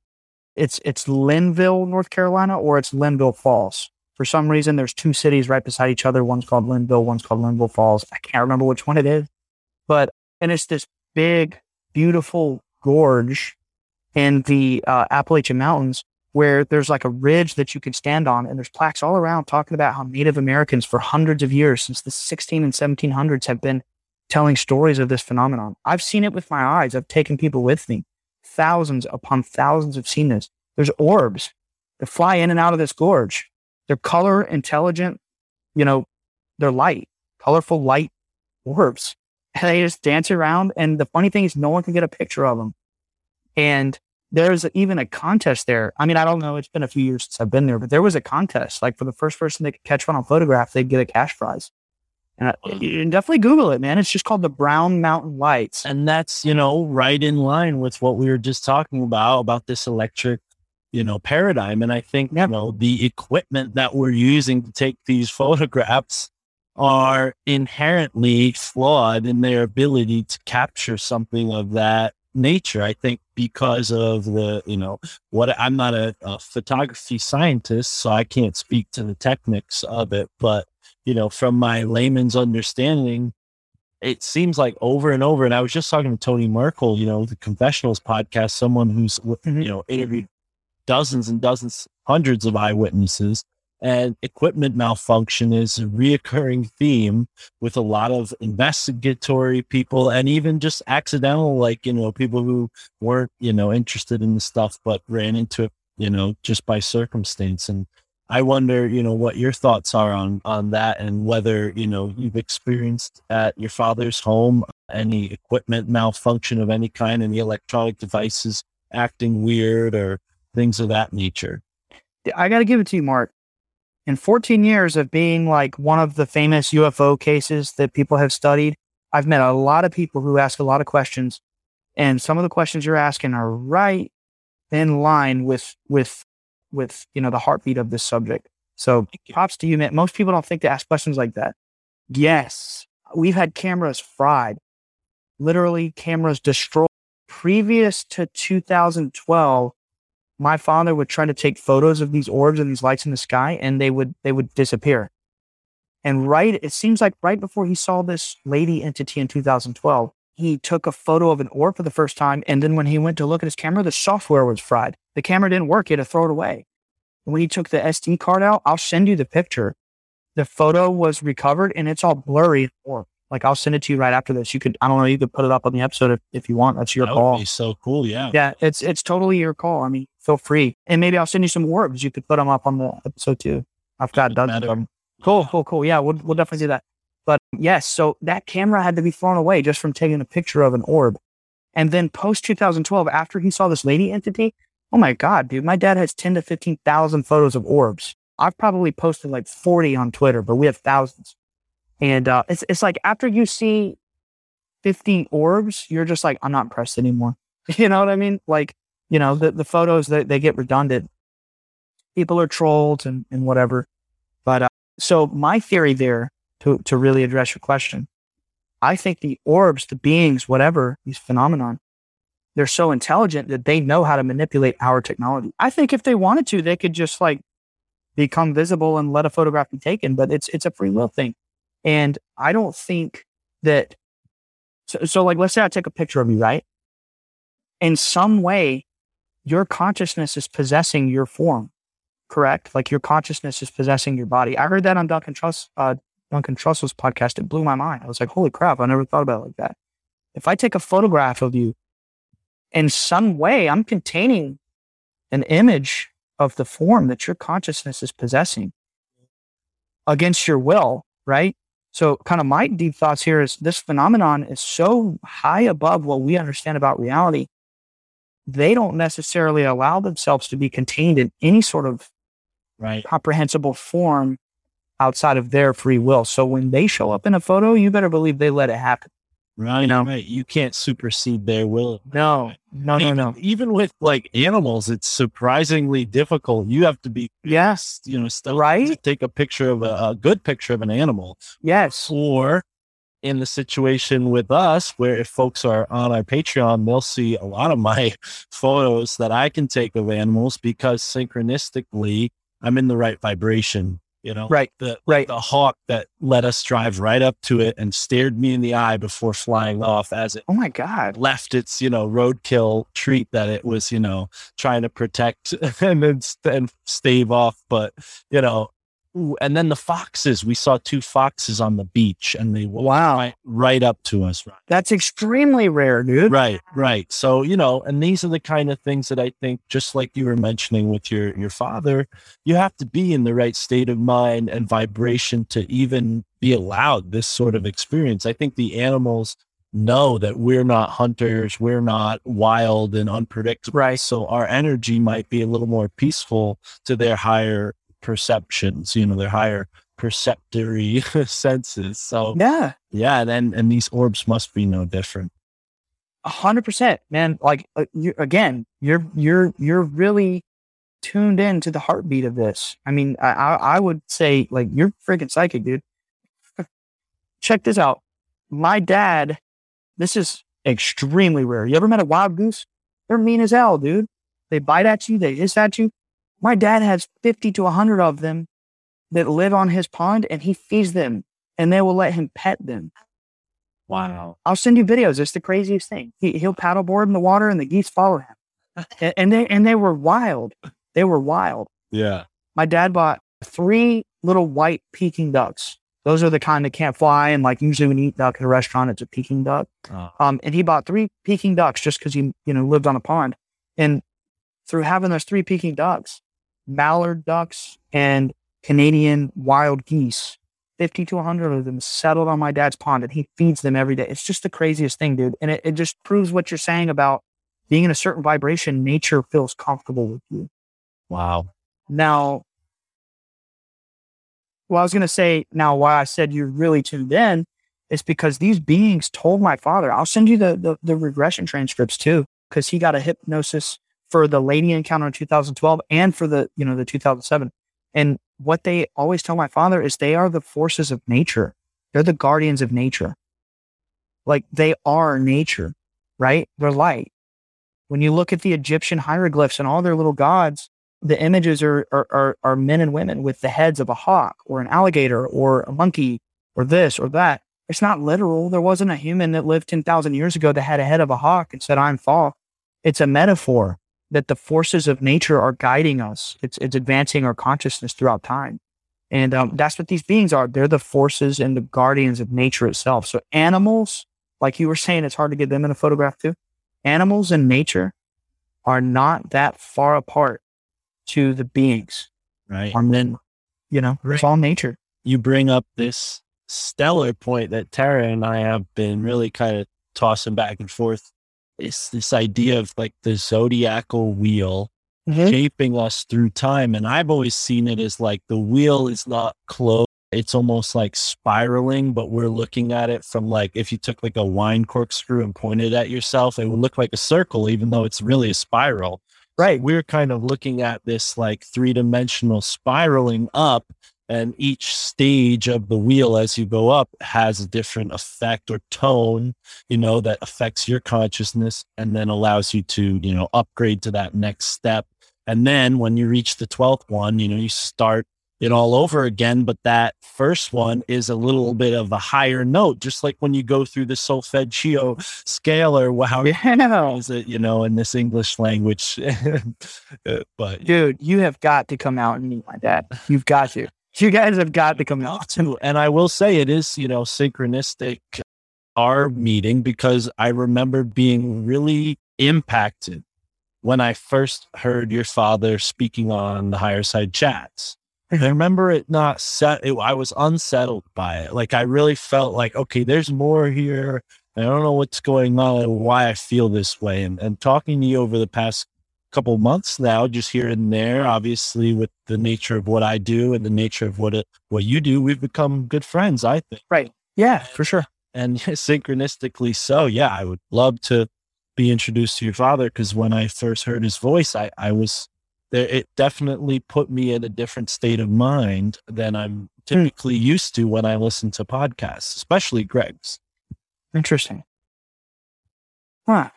it's it's Linville, North Carolina, or it's Linville Falls. For some reason, there's two cities right beside each other. One's called Linville, one's called Linville Falls. I can't remember which one it is, but and it's this big, beautiful gorge in the uh, Appalachian Mountains where there's like a ridge that you can stand on, and there's plaques all around talking about how Native Americans for hundreds of years, since the 16 and 1700s, have been telling stories of this phenomenon. I've seen it with my eyes. I've taken people with me. Thousands upon thousands have seen this. There's orbs that fly in and out of this gorge. They're color intelligent, you know, they're light, colorful light orbs. And they just dance around. And the funny thing is, no one can get a picture of them. And there's even a contest there. I mean, I don't know. It's been a few years since I've been there, but there was a contest. Like for the first person that could catch one on photograph, they'd get a cash prize. You can definitely Google it, man. It's just called the Brown Mountain Lights. and that's you know right in line with what we were just talking about about this electric you know paradigm and i think Yep. you know the equipment that we're using to take these photographs are inherently flawed in their ability to capture something of that nature i think because of the you know what i'm not a, a photography scientist so i can't speak to the techniques of it but you know from my layman's understanding it seems like over and over. And I was just talking to Tony Merkel, you know, the Confessionals podcast, someone who's Mhm. you know interviewed dozens and dozens, hundreds of eyewitnesses, and equipment malfunction is a reoccurring theme with a lot of investigatory people and even just accidental, like you know, people who weren't you know interested in the stuff but ran into it, you know, just by circumstance and. I wonder, you know, what your thoughts are on on that, and whether you know you've experienced at your father's home any equipment malfunction of any kind, any electronic devices acting weird or things of that nature. I got to give it to you, Mark. In 14 years of being like one of the famous UFO cases that people have studied, I've met a lot of people who ask a lot of questions, and some of the questions you're asking are right in line with with with you know the heartbeat of this subject. So props to you, man. Most people don't think to ask questions like that. Yes, we've had cameras fried, literally cameras destroyed. Previous to 2012, my father would try to take photos of these orbs and these lights in the sky, and they would they would disappear. And right, it seems like right before he saw this lady entity in 2012, he took a photo of an orb for the first time. And then when he went to look at his camera, the software was fried. The camera didn't work. He had to throw it away. When he took the SD card out, I'll send you the picture. The photo was recovered and it's all blurry. Or like I'll send it to you right after this. You could, I don't know, you could put it up on the episode if, if you want. That's your that call. would be so cool. Yeah. Yeah, it's it's totally your call. I mean, feel free. And maybe I'll send you some orbs. You could put them up on the episode too. I've got dozens of them. Cool, cool, cool. Yeah, we'll we'll definitely do that. But yes, so that camera had to be thrown away just from taking a picture of an orb. And then post 2012, after he saw this lady entity, oh my God, dude, my dad has 10 to 15,000 photos of orbs. I've probably posted like 40 on Twitter, but we have thousands. And uh, it's, it's like after you see 50 orbs, you're just like, I'm not impressed anymore. You know what I mean? Like, you know, the, the photos, they, they get redundant. People are trolled and, and whatever. But uh, so my theory there to, to really address your question, I think the orbs, the beings, whatever, these phenomenon, they're so intelligent that they know how to manipulate our technology. I think if they wanted to, they could just like become visible and let a photograph be taken, but it's it's a free will thing. And I don't think that so, so like let's say I take a picture of you, right? In some way, your consciousness is possessing your form, correct? Like your consciousness is possessing your body. I heard that on Duncan Truss, uh, Duncan Trussell's podcast. It blew my mind. I was like, holy crap, I never thought about it like that. If I take a photograph of you, in some way, I'm containing an image of the form that your consciousness is possessing against your will, right? So, kind of my deep thoughts here is this phenomenon is so high above what we understand about reality. They don't necessarily allow themselves to be contained in any sort of Right. comprehensible form outside of their free will. So, when they show up in a photo, you better believe they let it happen. Right. know? Right. You can't supersede their will. No, no, no, even, no. Even with like animals, it's surprisingly difficult. You have to be, Yes, you know, still Right? to take a picture of a, a good picture of an animal. yes, Or in the situation with us, where if folks are on our Patreon, they'll see a lot of my photos that I can take of animals because synchronistically, I'm in the right vibration. You know, right, the right. the hawk that let us drive right up to it and stared me in the eye before flying off as it Oh my God. left its you know roadkill treat that it was you know trying to protect and then st- and stave off but you know ooh, and then the foxes we saw two foxes on the beach and they Wow. right, right up to us right That's extremely rare, dude. right right so you know and these are the kind of things that i think just like you were mentioning with your your father you have to be in the right state of mind and vibration to even be allowed this sort of experience i think the animals know that we're not hunters we're not wild and unpredictable Right. so our energy might be a little more peaceful to their higher perceptions you know their higher perceptory senses so Yeah. yeah, and and, and these orbs must be no different. A hundred percent, man. Like uh, you, again, you're you're you're really tuned in to the heartbeat of this. I mean, I I, I would say like you're freaking psychic, dude. Check this out. My dad, this is extremely rare. You ever met a wild goose? They're mean as hell, dude. They bite at you, they hiss at you. My dad has fifty to hundred of them that live on his pond, and he feeds them, and they will let him pet them. Wow. I'll send you videos. It's the craziest thing. He, he'll paddleboard in the water and the geese follow him. and, and they and they were wild. They were wild. Yeah. My dad bought three little white Peking ducks. Those are the kind that can't fly. And like usually when you eat duck at a restaurant, it's a Peking duck. Oh. Um, and he bought three Peking ducks just because he, you know, lived on a pond. And through having those three Peking ducks, mallard ducks and Canadian wild geese, 50 to 100 of them settled on my dad's pond and he feeds them every day. It's just the craziest thing, dude. And it, it just proves what you're saying about being in a certain vibration, nature feels comfortable with you. Wow. Now, well, I was going to say now why I said you're really tuned in It's because these beings told my father, I'll send you the, the, the regression transcripts too, because he got a hypnosis for the lady encounter in 2012 and for the, you know, the 2007. And what they always tell my father is they are the forces of nature. They're the guardians of nature. Like they are nature, right? They're light. When you look at the Egyptian hieroglyphs and all their little gods, the images are, are, are, are men and women with the heads of a hawk or an alligator or a monkey or this or that. It's not literal. There wasn't a human that lived 10,000 years ago that had a head of a hawk and said, I'm Thoth. It's a metaphor that the forces of nature are guiding us. It's, it's advancing our consciousness throughout time. And um, that's what these beings are. They're the forces and the guardians of nature itself. So animals, like you were saying, it's hard to get them in a photograph too. Animals and nature are not that far apart to the beings. Right. And then, you know, it's all nature. you bring up this stellar point that Tara and I have been really kind of tossing back and forth. It's this idea of like the zodiacal wheel mm-hmm. shaping us through time. And I've always seen it as like the wheel is not closed. It's almost like spiraling, but we're looking at it from like if you took like a wine corkscrew and pointed at yourself, it would look like a circle, even though it's really a spiral. Right. We're kind of looking at this like three dimensional spiraling up, and each stage of the wheel as you go up has a different effect or tone, you know, that affects your consciousness and then allows you to, you know, upgrade to that next step. And then when you reach the 12th one, you know, you start it all over again. But that first one is a little bit of a higher note, just like when you go through the solfeggio scale or how Yeah. is it, you know, in this English language. Uh, but Dude, you have got to come out and meet my dad. You've got to. You guys have got to come out. too. And I will say it is, you know, synchronistic our meeting because I remember being really impacted when I first heard your father speaking on the higher side chats. I remember it not set. It, I was unsettled by it. Like I really felt like, okay, there's more here. I don't know what's going on and why I feel this way. And, and talking to you over the past couple months now, just here and there, obviously with the nature of what I do and the nature of what it, what you do, we've become good friends. I think, Right. Yeah, for sure. and synchronistically so. Yeah, I would love to be introduced to your father because when I first heard his voice, I, I was there. It definitely put me in a different state of mind than I'm hmm. typically used to when I listen to podcasts, especially Greg's. Interesting. Huh.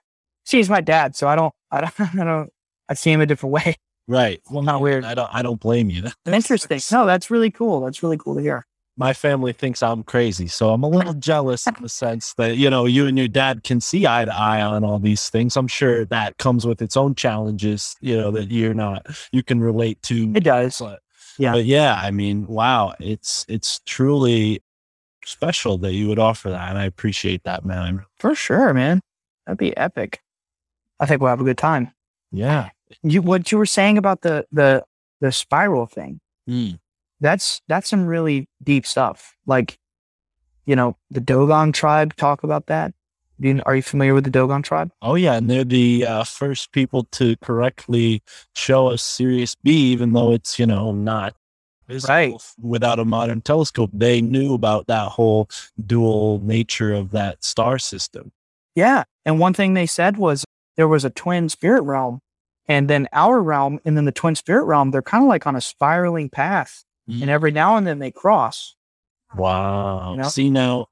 See, he's my dad, so I don't, I don't, I don't, I see him a different way. Right. Well, Not weird. I don't. I don't blame you. Interesting. No, that's really cool. That's really cool to hear. my family thinks I'm crazy. So I'm a little jealous in the sense that, you know, you and your dad can see eye to eye on all these things. I'm sure that comes with its own challenges, you know, that you're not, you can relate to. It does. But, Yeah. But yeah, I mean, wow, it's, it's truly special that you would offer that. And I appreciate that, man. For sure, man. That'd be epic. I think we'll have a good time. Yeah. You, what you were saying about the, the, the spiral thing, Mm. that's, that's some really deep stuff. Like, you know, the Dogon tribe talk about that. You, are you familiar with the Dogon tribe? Oh yeah, and they're the uh, first people to correctly show us Sirius B, even though it's you know not Right. without a modern telescope. They knew about that whole dual nature of that star system. Yeah. And one thing they said was there was a twin spirit realm and then our realm and then the twin spirit realm, they're kind of like on a spiraling path. Mm. And every now and then they cross. Wow! You know? See now,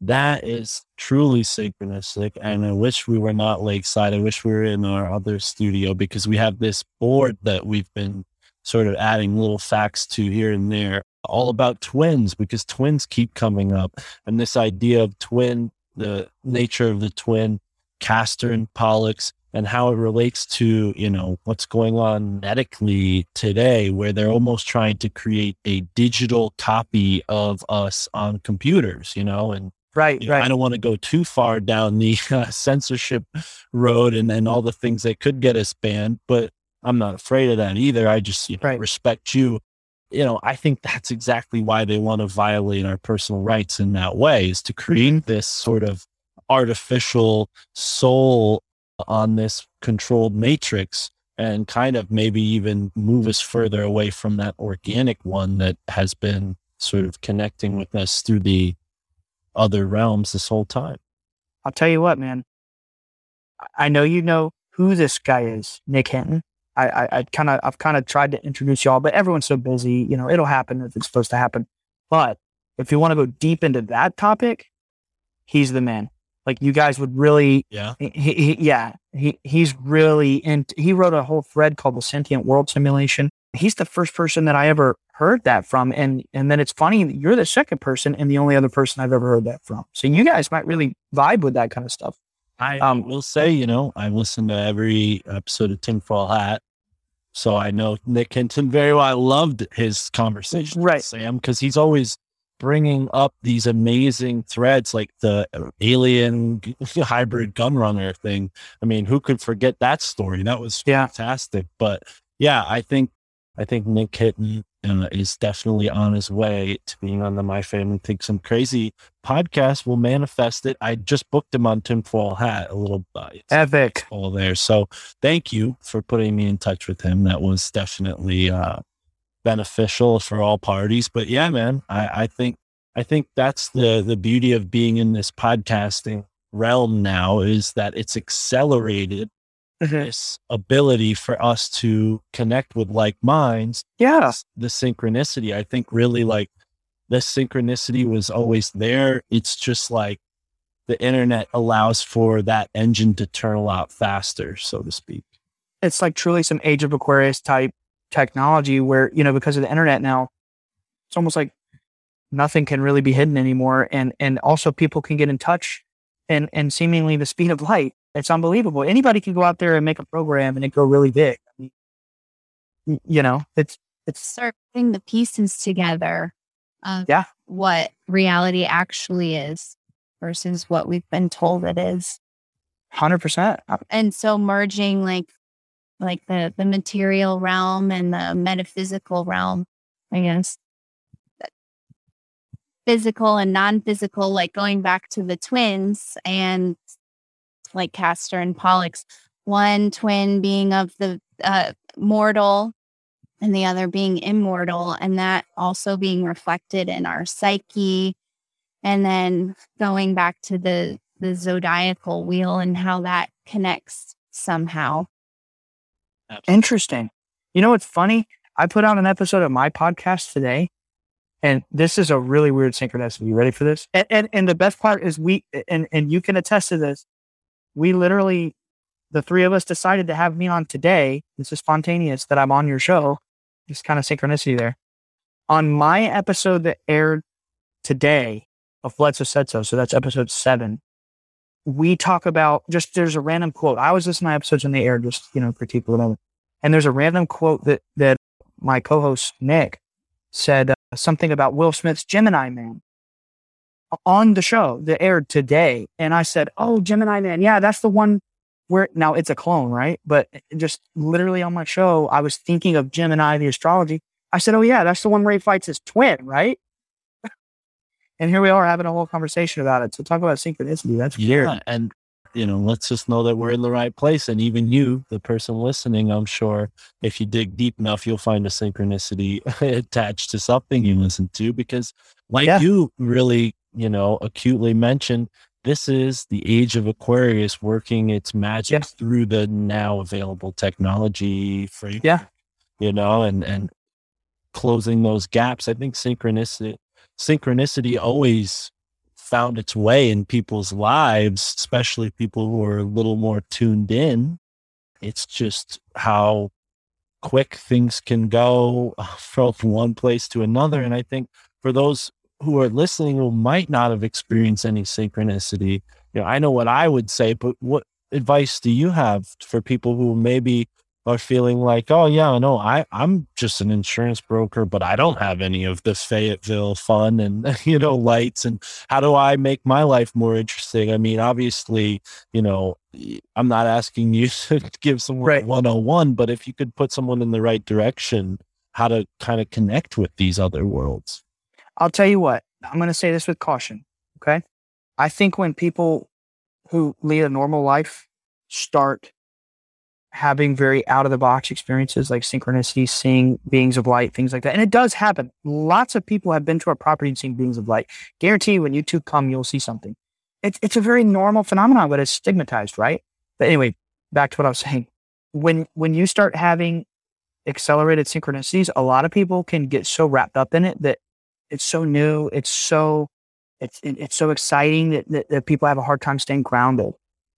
that is truly synchronistic, and I wish we were not lakeside. I wish we were in our other studio because we have this board that we've been sort of adding little facts to here and there, all about twins because twins keep coming up, and this idea of twin, the nature of the twin, Castor and Pollux, and how it relates to you know what's going on medically today where they're almost trying to create a digital copy of us on computers you know and Right. you know, I don't want to go too far down the uh, censorship road and, and all the things that could get us banned, but I'm not afraid of that either. I just you know, Right. respect you. You know, I think that's exactly why they want to violate our personal rights in that way is to create this sort of artificial soul on this controlled matrix and kind of maybe even move us further away from that organic one that has been sort of connecting with us through the other realms this whole time. I'll tell you what, man. I- know you know who this guy is, Nick Hinton. I, I, I kind of, I've kind of tried to introduce y'all, but everyone's so busy. You know, it'll happen if it's supposed to happen. But if you want to go deep into that topic, he's the man. Like you guys would really, Yeah. he, he, yeah, he, he's really and He wrote a whole thread called the Sentient World Simulation. He's the first person that I ever heard that from, and and then it's funny that you're the second person and the only other person I've ever heard that from. So you guys might really vibe with that kind of stuff. I Um, will say, you know, I listened to every episode of Tinfoil Hat. So I know Nick Hinton very well. I loved his conversation Right. with Sam because he's always bringing up these amazing threads like the alien g- hybrid gun runner thing. I mean, who could forget that story? That was Yeah. fantastic. But yeah, I think I think Nick Hinton uh, is definitely on his way to being on the My Family Thinks I'm Crazy podcast. Will manifest it. I just booked him on Tinfoil Hat a little uh, it's Epic. all there. So thank you for putting me in touch with him. That was definitely uh, beneficial for all parties. But yeah, man, I, I think I think that's the the beauty of being in this podcasting realm now is that it's accelerated mm-hmm. this ability for us to connect with like minds Yeah. the synchronicity. I think really like the synchronicity was always there. It's just like the internet allows for that engine to turn a lot faster, so to speak. It's like truly some age of Aquarius type technology where, you know, because of the internet now, it's almost like nothing can really be hidden anymore. And and also people can get in touch and and seemingly the speed of light. It's unbelievable. Anybody can go out there and make a program and it go really big. I mean, you know, it's it's Start putting the pieces together of Yeah. what reality actually is versus what we've been told it is. hundred percent. Uh, and so merging like like the the material realm and the metaphysical realm i guess. Physical and non-physical like going back to the twins and like castor and pollux. One twin being of the uh, mortal and the other being immortal and that also being reflected in our psyche. And then going back to the the zodiacal wheel and how that connects somehow. Interesting. You know what's funny? I put out an episode of my podcast today, and this is a really weird synchronicity. You ready for this? And and, and the best part is we and and you can attest to this. We literally, the three of us decided to have me on today. This is spontaneous that I'm on your show. Just kind of synchronicity there. On my episode that aired today of Bledsoe Said So, so that's episode seven. We talk about just there's a random quote. I was listening to episodes in the air, just you know, critique or whatever. And there's a random quote that that my co-host Nick said uh, something about Will Smith's Gemini Man on the show that aired today, and I said, "Oh, Gemini Man, yeah, that's the one where now it's a clone, right?" But just literally on my show, I was thinking of Gemini, the astrology. I said, "Oh yeah, that's the one where he fights his twin, right?" And here we are having a whole conversation about it. So talk about synchronicity. That's weird. And you know, let's just know that we're in the right place. And even you, the person listening, I'm sure if you dig deep enough, you'll find a synchronicity attached to something you listen to. Because, like Yeah. you really, you know, acutely mentioned, this is the age of Aquarius working its magic Yeah. through the now available technology frame. Yeah. You know, and and closing those gaps. I think synchronicity synchronicity always found its way in people's lives, especially people who are a little more tuned in. It's just how quick things can go uh, from one place to another. And I think for those who are listening who might not have experienced any synchronicity, you know, I know what I would say, but what advice do you have for people who maybe are feeling like, oh yeah, no, I I'm just an insurance broker, but I don't have any of the Fayetteville fun and you know lights. And how do I make my life more interesting? I mean, obviously, you know, I'm not asking you to give someone Right. 101, but if you could put someone in the right direction, how to kind of connect with these other worlds. I'll tell you what, I'm going to say this with caution. Okay. I think when people who lead a normal life start having very out of the box experiences like synchronicity, seeing beings of light, things like that. And it does happen. Lots of people have been to our property and seen beings of light. Guarantee when you two come, you'll see something. It's, it's a very normal phenomenon, but it's stigmatized, right? But anyway, back to what I was saying. When, when you start having accelerated synchronicities, a lot of people can get so wrapped up in it that it's so new. It's so, it's, it's so exciting that, that, that people have a hard time staying grounded.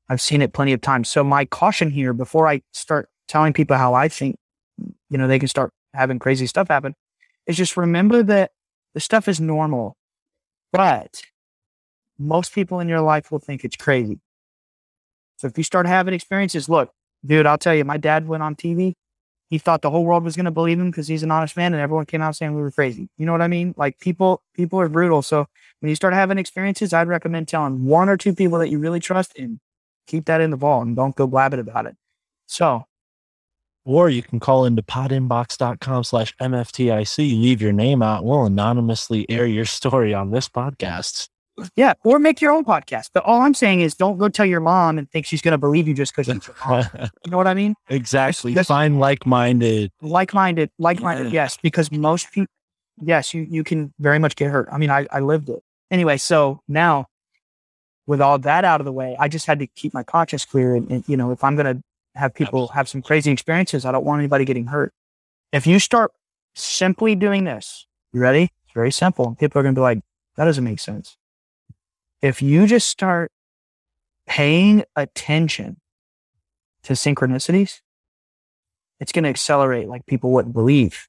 I've seen it plenty of times. So my caution here before I start telling people how I think, you know, they can start having crazy stuff happen is just remember that the stuff is normal, but most people in your life will think it's crazy. So if you start having experiences, look, dude, I'll tell you, my dad went on TV. He thought the whole world was going to believe him because he's an honest man and everyone came out saying we were crazy. You know what I mean? Like people, people are brutal. So when you start having experiences, I'd recommend telling one or two people that you really trust and keep that in the vault and don't go blabbing about it. So, Or you can call into podinbox.com slash MFTIC. Leave your name out. We'll anonymously air your story on this podcast. yeah, or make your own podcast. But all I'm saying is don't go tell your mom and think she's going to believe you just because she's your mom. You know what I mean? exactly. That's- Find like minded. Like-minded, like-minded, yes, because most people, yes, you, you can very much get hurt. I mean, I, I lived it. Anyway, so now with all that out of the way, I just had to keep my conscience clear. And, and you know, if I'm going to have people have some crazy experiences, I don't want anybody getting hurt. If you start simply doing this, you ready? It's very simple. People are going to be like, that doesn't make sense. If you just start paying attention to synchronicities, it's going to accelerate like people wouldn't believe.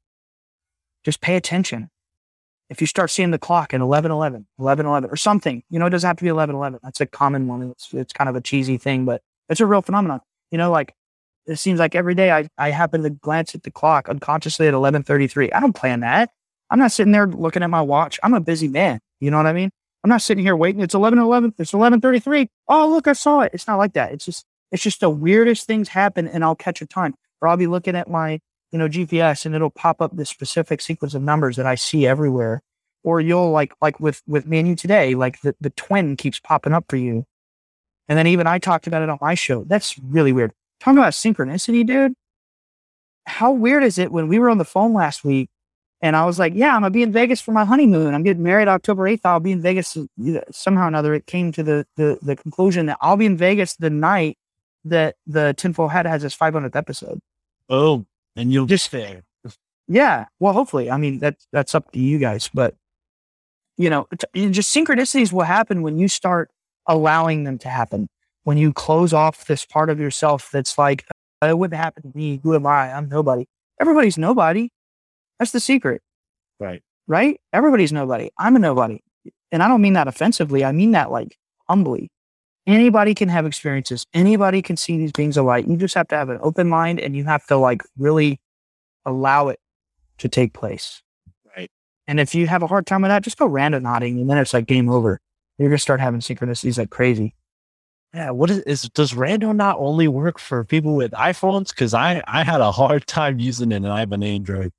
Just pay attention. If you start seeing the clock at 11, 11, 11, 11 or something, you know, it doesn't have to be 11, 11. That's a common one. It's, it's kind of a cheesy thing, but it's a real phenomenon. You know, like it seems like every day I, I happen to glance at the clock unconsciously at 1133. I don't plan that. I'm not sitting there looking at my watch. I'm a busy man. You know what I mean? I'm not sitting here waiting. It's 11, 11. It's 1133. Oh, look, I saw it. It's not like that. It's just, it's just the weirdest things happen and I'll catch a time or I'll be looking at my, you know, GPS and it'll pop up this specific sequence of numbers that I see everywhere. Or you'll like, like with, with me and you today, like the, the twin keeps popping up for you. And then even I talked about it on my show. That's really weird. Talking about synchronicity, dude. How weird is it when we were on the phone last week and I was like, yeah, I'm gonna be in Vegas for my honeymoon. I'm getting married October 8th. I'll be in Vegas somehow or another. It came to the, the, the conclusion that I'll be in Vegas the night that the Tinfoil Hat has its 500th episode. Oh, and you'll Just there. Yeah. Well, hopefully. I mean, that's that's up to you guys, but you know, just synchronicities will happen when you start allowing them to happen. When you close off this part of yourself that's like, "Uh, it wouldn't happen to me. Who am I? I'm nobody. Everybody's nobody. That's the secret, Right. right? Everybody's nobody. I'm a nobody. And I don't mean that offensively. I mean that like humbly. Anybody can have experiences. Anybody can see these beings of light. You just have to have an open mind and you have to like really allow it to take place. Right. And if you have a hard time with that, just go randonauting and then it's like game over. You're gonna start having synchronicities like crazy. Yeah. What is, is does Randonaut only work for people with iPhones? Because I I had a hard time using it and I have an Android.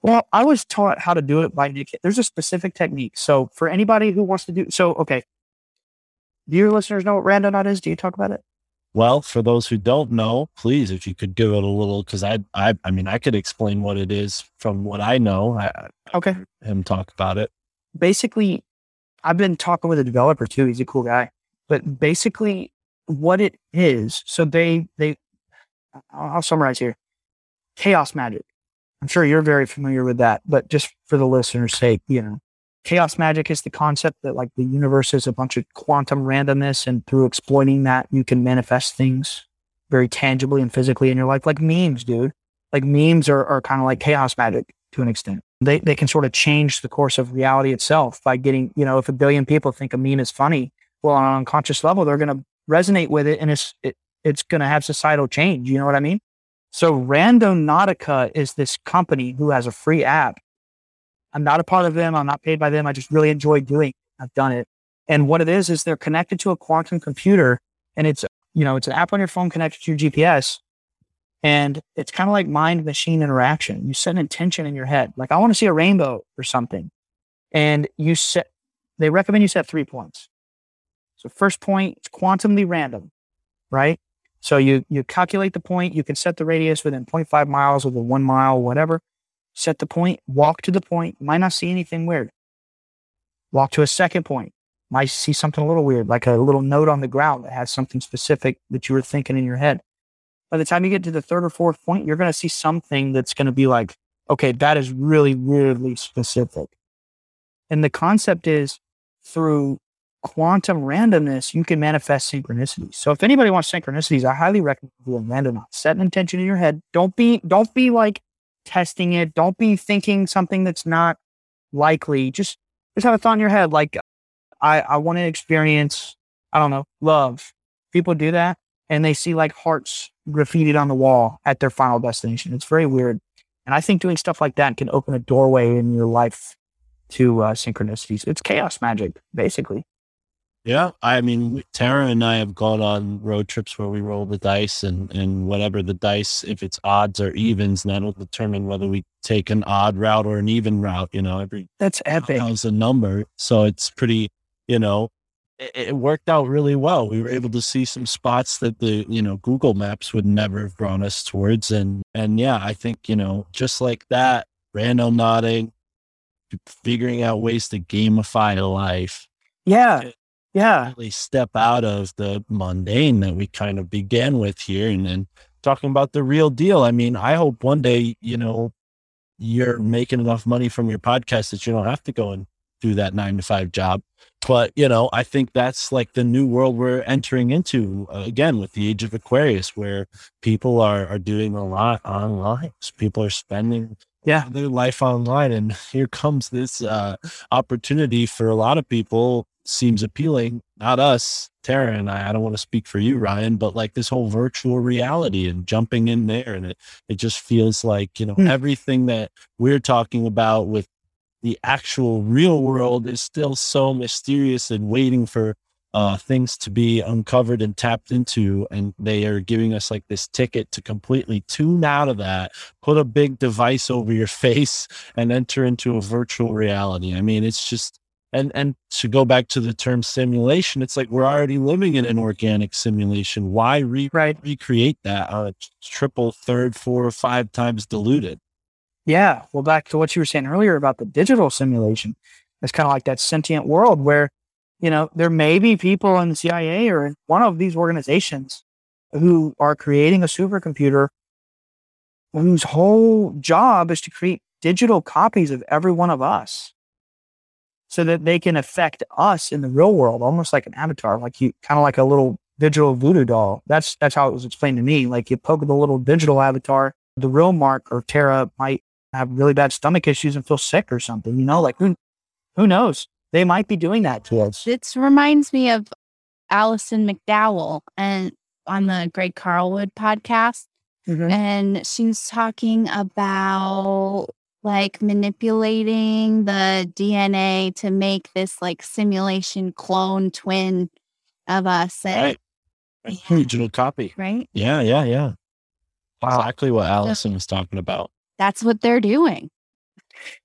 Well, I was taught how to do it by Nick. There's a specific technique. So for anybody who wants to do so, okay. Do your listeners know what randonaut is? Do you talk about it? Well, for those who don't know, please, if you could give it a little, because I, I, I mean, I could explain what it is from what I know. I, Okay. him talk about it. basically, I've been talking with a developer too. He's a cool guy. But basically, what it is, so they they, I'll I'll summarize here. Chaos magic. I'm sure you're very familiar with that, but just for the listener's sake, you know, chaos magic is the concept that like the universe is a bunch of quantum randomness, and through exploiting that, you can manifest things very tangibly and physically in your life, like memes, dude. Like memes are, are kind of like chaos magic to an extent they, they can sort of change the course of reality itself by getting, you know, if a billion people think a meme is funny, well, on an unconscious level, they're going to resonate with it and it's, it, it's going to have societal change. You know what I mean? So Randonautica is this company who has a free app. I'm not a part of them. I'm not paid by them. I just really enjoy doing it. I've done it. And what it is, is they're connected to a quantum computer and it's, you know, it's an app on your phone connected to your GPS. And it's kind of like mind machine interaction. You set an intention in your head, like I want to see a rainbow or something. And you set, they recommend you set three points. So first point, it's quantumly random, right? So you you calculate the point. You can set the radius within 0.5 miles, within one mile, whatever. Set the point. Walk to the point. Might not see anything weird. Walk to a second point. Might see something a little weird, like a little note on the ground that has something specific that you were thinking in your head. By the time you get to the third or fourth point, you're going to see something that's going to be like, okay, that is really, really specific. And the concept is through quantum randomness, you can manifest synchronicities. So if anybody wants synchronicities, I highly recommend doing random. Set an intention in your head. Don't be, don't be like testing it. Don't be thinking something that's not likely. Just, just have a thought in your head. Like, I, I want to experience, I don't know, love. People do that and they see like hearts graffitied on the wall at their final destination. It's very weird. And I think doing stuff like that can open a doorway in your life to uh, synchronicities. It's chaos magic, basically. Yeah, I mean, Tara and I have gone on road trips where we roll the dice, and and whatever the dice, if it's odds or evens, that'll determine whether we take an odd route or an even route. You know, every That's epic. has a number, so it's pretty. You know, it, it worked out really well. We were able to see some spots that the you know Google Maps would never have brought us towards, and and yeah, I think you know just like that, randonauting, figuring out ways to gamify life Yeah. Yeah. really step out of the mundane that we kind of began with here and then talking about the real deal. I mean, I hope one day, you know, you're making enough money from your podcast that you don't have to go and do that nine to five job. But, you know, I think that's like the new world we're entering into uh, again with the age of Aquarius, where people are, are doing a lot online. So people are spending Yeah. their life online. And here comes this uh, opportunity for a lot of people seems appealing. Not us, Tara and I. I don't want to speak for you, Ryan, but like this whole virtual reality and jumping in there, and it it just feels like you know Hmm. everything that we're talking about with the actual real world is still so mysterious and waiting for uh, things to be uncovered and tapped into. And they are giving us like this ticket to completely tune out of that, put a big device over your face, and enter into a virtual reality. I mean, it's just and and to go back to the term simulation, it's like we're already living in an organic simulation. Why re- Right. recreate that t- triple, third, four, or five times diluted? Yeah. Well, back to what you were saying earlier about the digital simulation. It's kind of like that sentient world where, you know, there may be people in the CIA or in one of these organizations who are creating a supercomputer whose whole job is to create digital copies of every one of us so that they can affect us in the real world, almost like an avatar, like you kind of like a little digital voodoo doll. That's that's how it was explained to me. Like you poke the little digital avatar, the real Mark or Tara might have really bad stomach issues and feel sick or something. You know, like who who knows? They might be doing that to us. This reminds me of Alison McDowell and on the Greg Carlwood podcast. Mm-hmm. And she's talking about like manipulating the DNA to make this like simulation clone twin of us. and- Right. Yeah. Digital copy. right? Yeah, yeah, yeah. Exactly what Alison was talking about. That's what they're doing.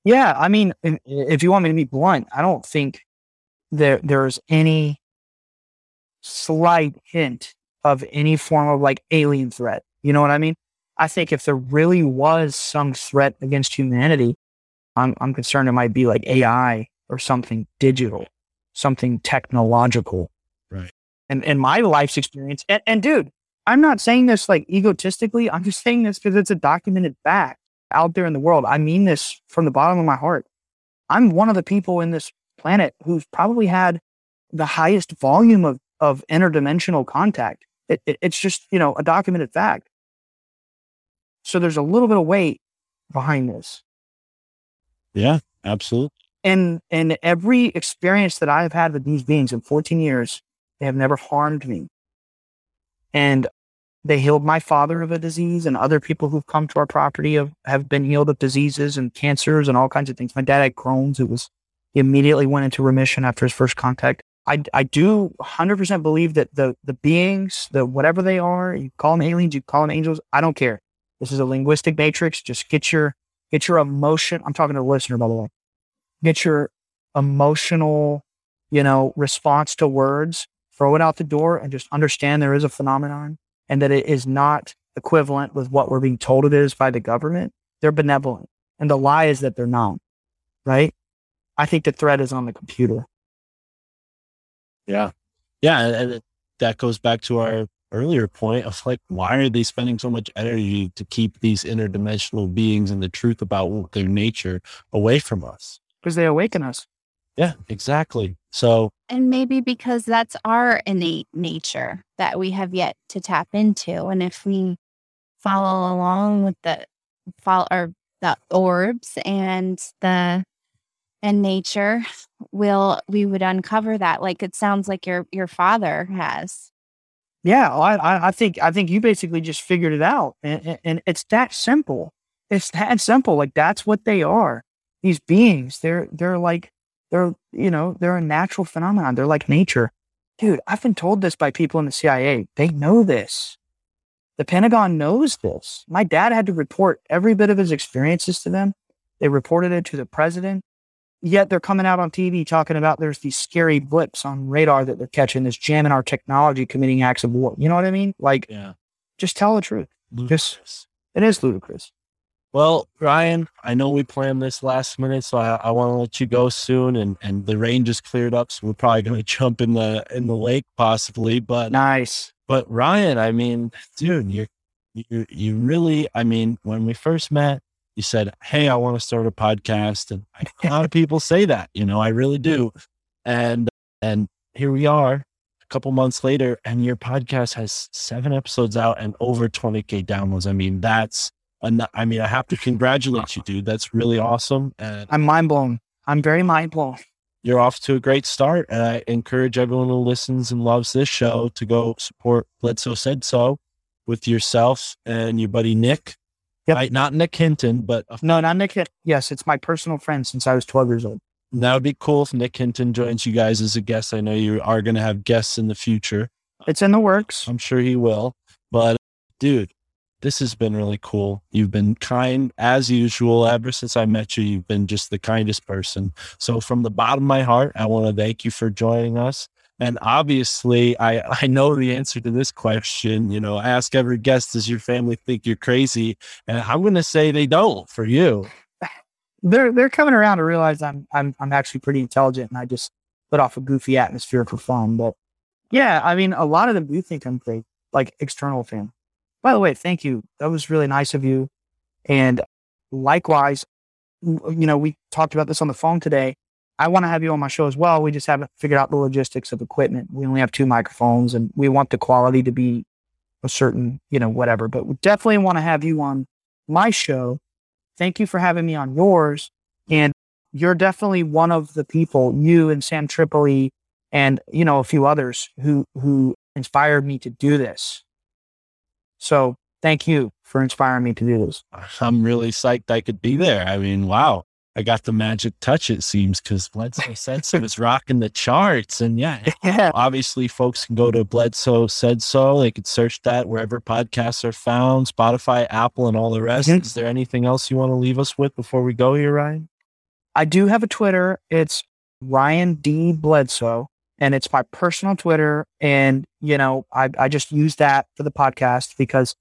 Yeah, I mean, if, if you want me to be blunt, I don't think there there's any slight hint of any form of like alien threat. You know what I mean? I think if there really was some threat against humanity, I'm I'm concerned it might be like AI or something digital, something technological. Right. And in my life's experience, and, and dude, I'm not saying this like egotistically. I'm just saying this because it's a documented fact out there in the world. I mean this from the bottom of my heart. I'm one of the people in this planet who's probably had the highest volume of, of interdimensional contact. It, it- it's just, you know, a documented fact. So there's a little bit of weight behind this. Yeah, absolutely. And and every experience that I've had with these beings in 14 years, they have never harmed me. And they healed my father of a disease, and other people who've come to our property have, have been healed of diseases and cancers and all kinds of things. My dad had Crohn's. It was he immediately went into remission after his first contact. I, I do 100% believe that the the beings, the whatever they are, you call them aliens, you call them angels, I don't care. This is a linguistic matrix. Just get your get your emotion. I'm talking to the listener, by the way. Get your emotional, you know, response to words, throw it out the door, and just understand there is a phenomenon and that it is not equivalent with what we're being told it is by the government, they're benevolent. And the lie is that they're not, right? I think the threat is on the computer. Yeah. Yeah. And that goes back to our earlier point of like, why are they spending so much energy to keep these interdimensional beings and the truth about their nature away from us? Because they awaken us. Yeah, exactly. So, And maybe because that's our innate nature that we have yet to tap into. And if we follow along with the follow or the orbs and the and nature, will we would uncover that. Like it sounds like your your father has. Yeah, oh, I, I, I think I think you basically just figured it out, and, and it's that simple. It's that simple. Like that's what they are. These beings, they're they're like they're you know they're a natural phenomenon. They're like nature, dude. I've been told this by people in the CIA. They know this. The Pentagon knows this. My dad had to report every bit of his experiences to them. They reported it to the president. Yet they're coming out on TV talking about there's these scary blips on radar that they're catching that's jamming our technology, committing acts of war. You know what I mean? Like, yeah. just tell the truth. Ludicrous. It is ludicrous. Well, Ryan, I know we planned this last minute, so I, I want to let you go soon. And and the rain just cleared up, so we're probably going to jump in the in the lake possibly. But Nice. but Ryan, I mean, dude, you're you you really, I mean, when we first met, you said, "Hey, I want to start a podcast," and a lot of people say that, you know, I really do. And and here we are, a couple months later, and your podcast has seven episodes out and over 20k downloads. I mean, that's an, I mean, I have to congratulate you, dude. That's really awesome, and I'm mind blown. I'm very mind blown. you're off to a great start. And I encourage everyone who listens and loves this show to go support Bledsoe Said So with yourself and your buddy Nick. Yep. Right? Not Nick Hinton, but No, not Nick. Hit- Yes, it's my personal friend since I was 12 years old. that would be cool if Nick Hinton joins you guys as a guest. I know you are going to have guests in the future. It's in the works. I'm sure he will. But dude, this has been really cool. You've been kind as usual. Ever since I met you, you've been just the kindest person. So from the bottom of my heart, I want to thank you for joining us. And obviously, I, I know the answer to this question. You know, ask every guest, does your family think you're crazy? And I'm going to say they don't for you. They're they're coming around to realize I'm I'm I'm actually pretty intelligent and I just put off a goofy atmosphere for fun. But yeah, I mean, a lot of them do think I'm great, like external fan. By the way, thank you. That was really nice of you. And likewise, you know, we talked about this on the phone today. I want to have you on my show as well. We just haven't figured out the logistics of equipment. We only have two microphones and we want the quality to be a certain, you know, whatever. But we definitely want to have you on my show. Thank you for having me on yours. And you're definitely one of the people, you and Sam Tripoli and, you know, a few others who who inspired me to do this. So thank you for inspiring me to do this. I'm really psyched I could be there. I mean, wow. I got the magic touch, it seems, because Bledsoe said so was rocking the charts. And yeah, Yeah. obviously folks can go to Bledsoe Said So. They could search that wherever podcasts are found, Spotify, Apple, and all the rest. Mhm. Is there anything else you want to leave us with before we go here, Ryan? I do have a Twitter. It's Ryan D Bledsoe, and it's my personal Twitter. And you know, I I just use that for the podcast because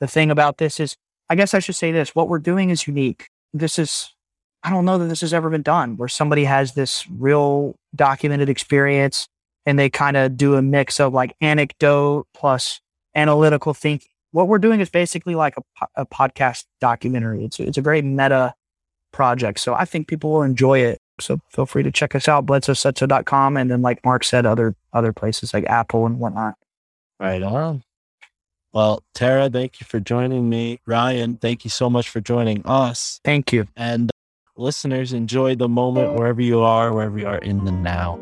the thing about this is, I guess I should say this: what we're doing is unique. This is, I don't know that this has ever been done, where somebody has this real documented experience, and they kind of do a mix of like anecdote plus analytical thinking. What we're doing is basically like a, a podcast documentary. It's it's a very meta project. So I think people will enjoy it. So feel free to check us out, bledsoesaidso.com. And then, like Mark said, other other places like Apple and whatnot. Right on. Well, Tara, thank you for joining me. Ryan, thank you so much for joining us. Thank you. And listeners, enjoy the moment wherever you are, wherever you are in the now.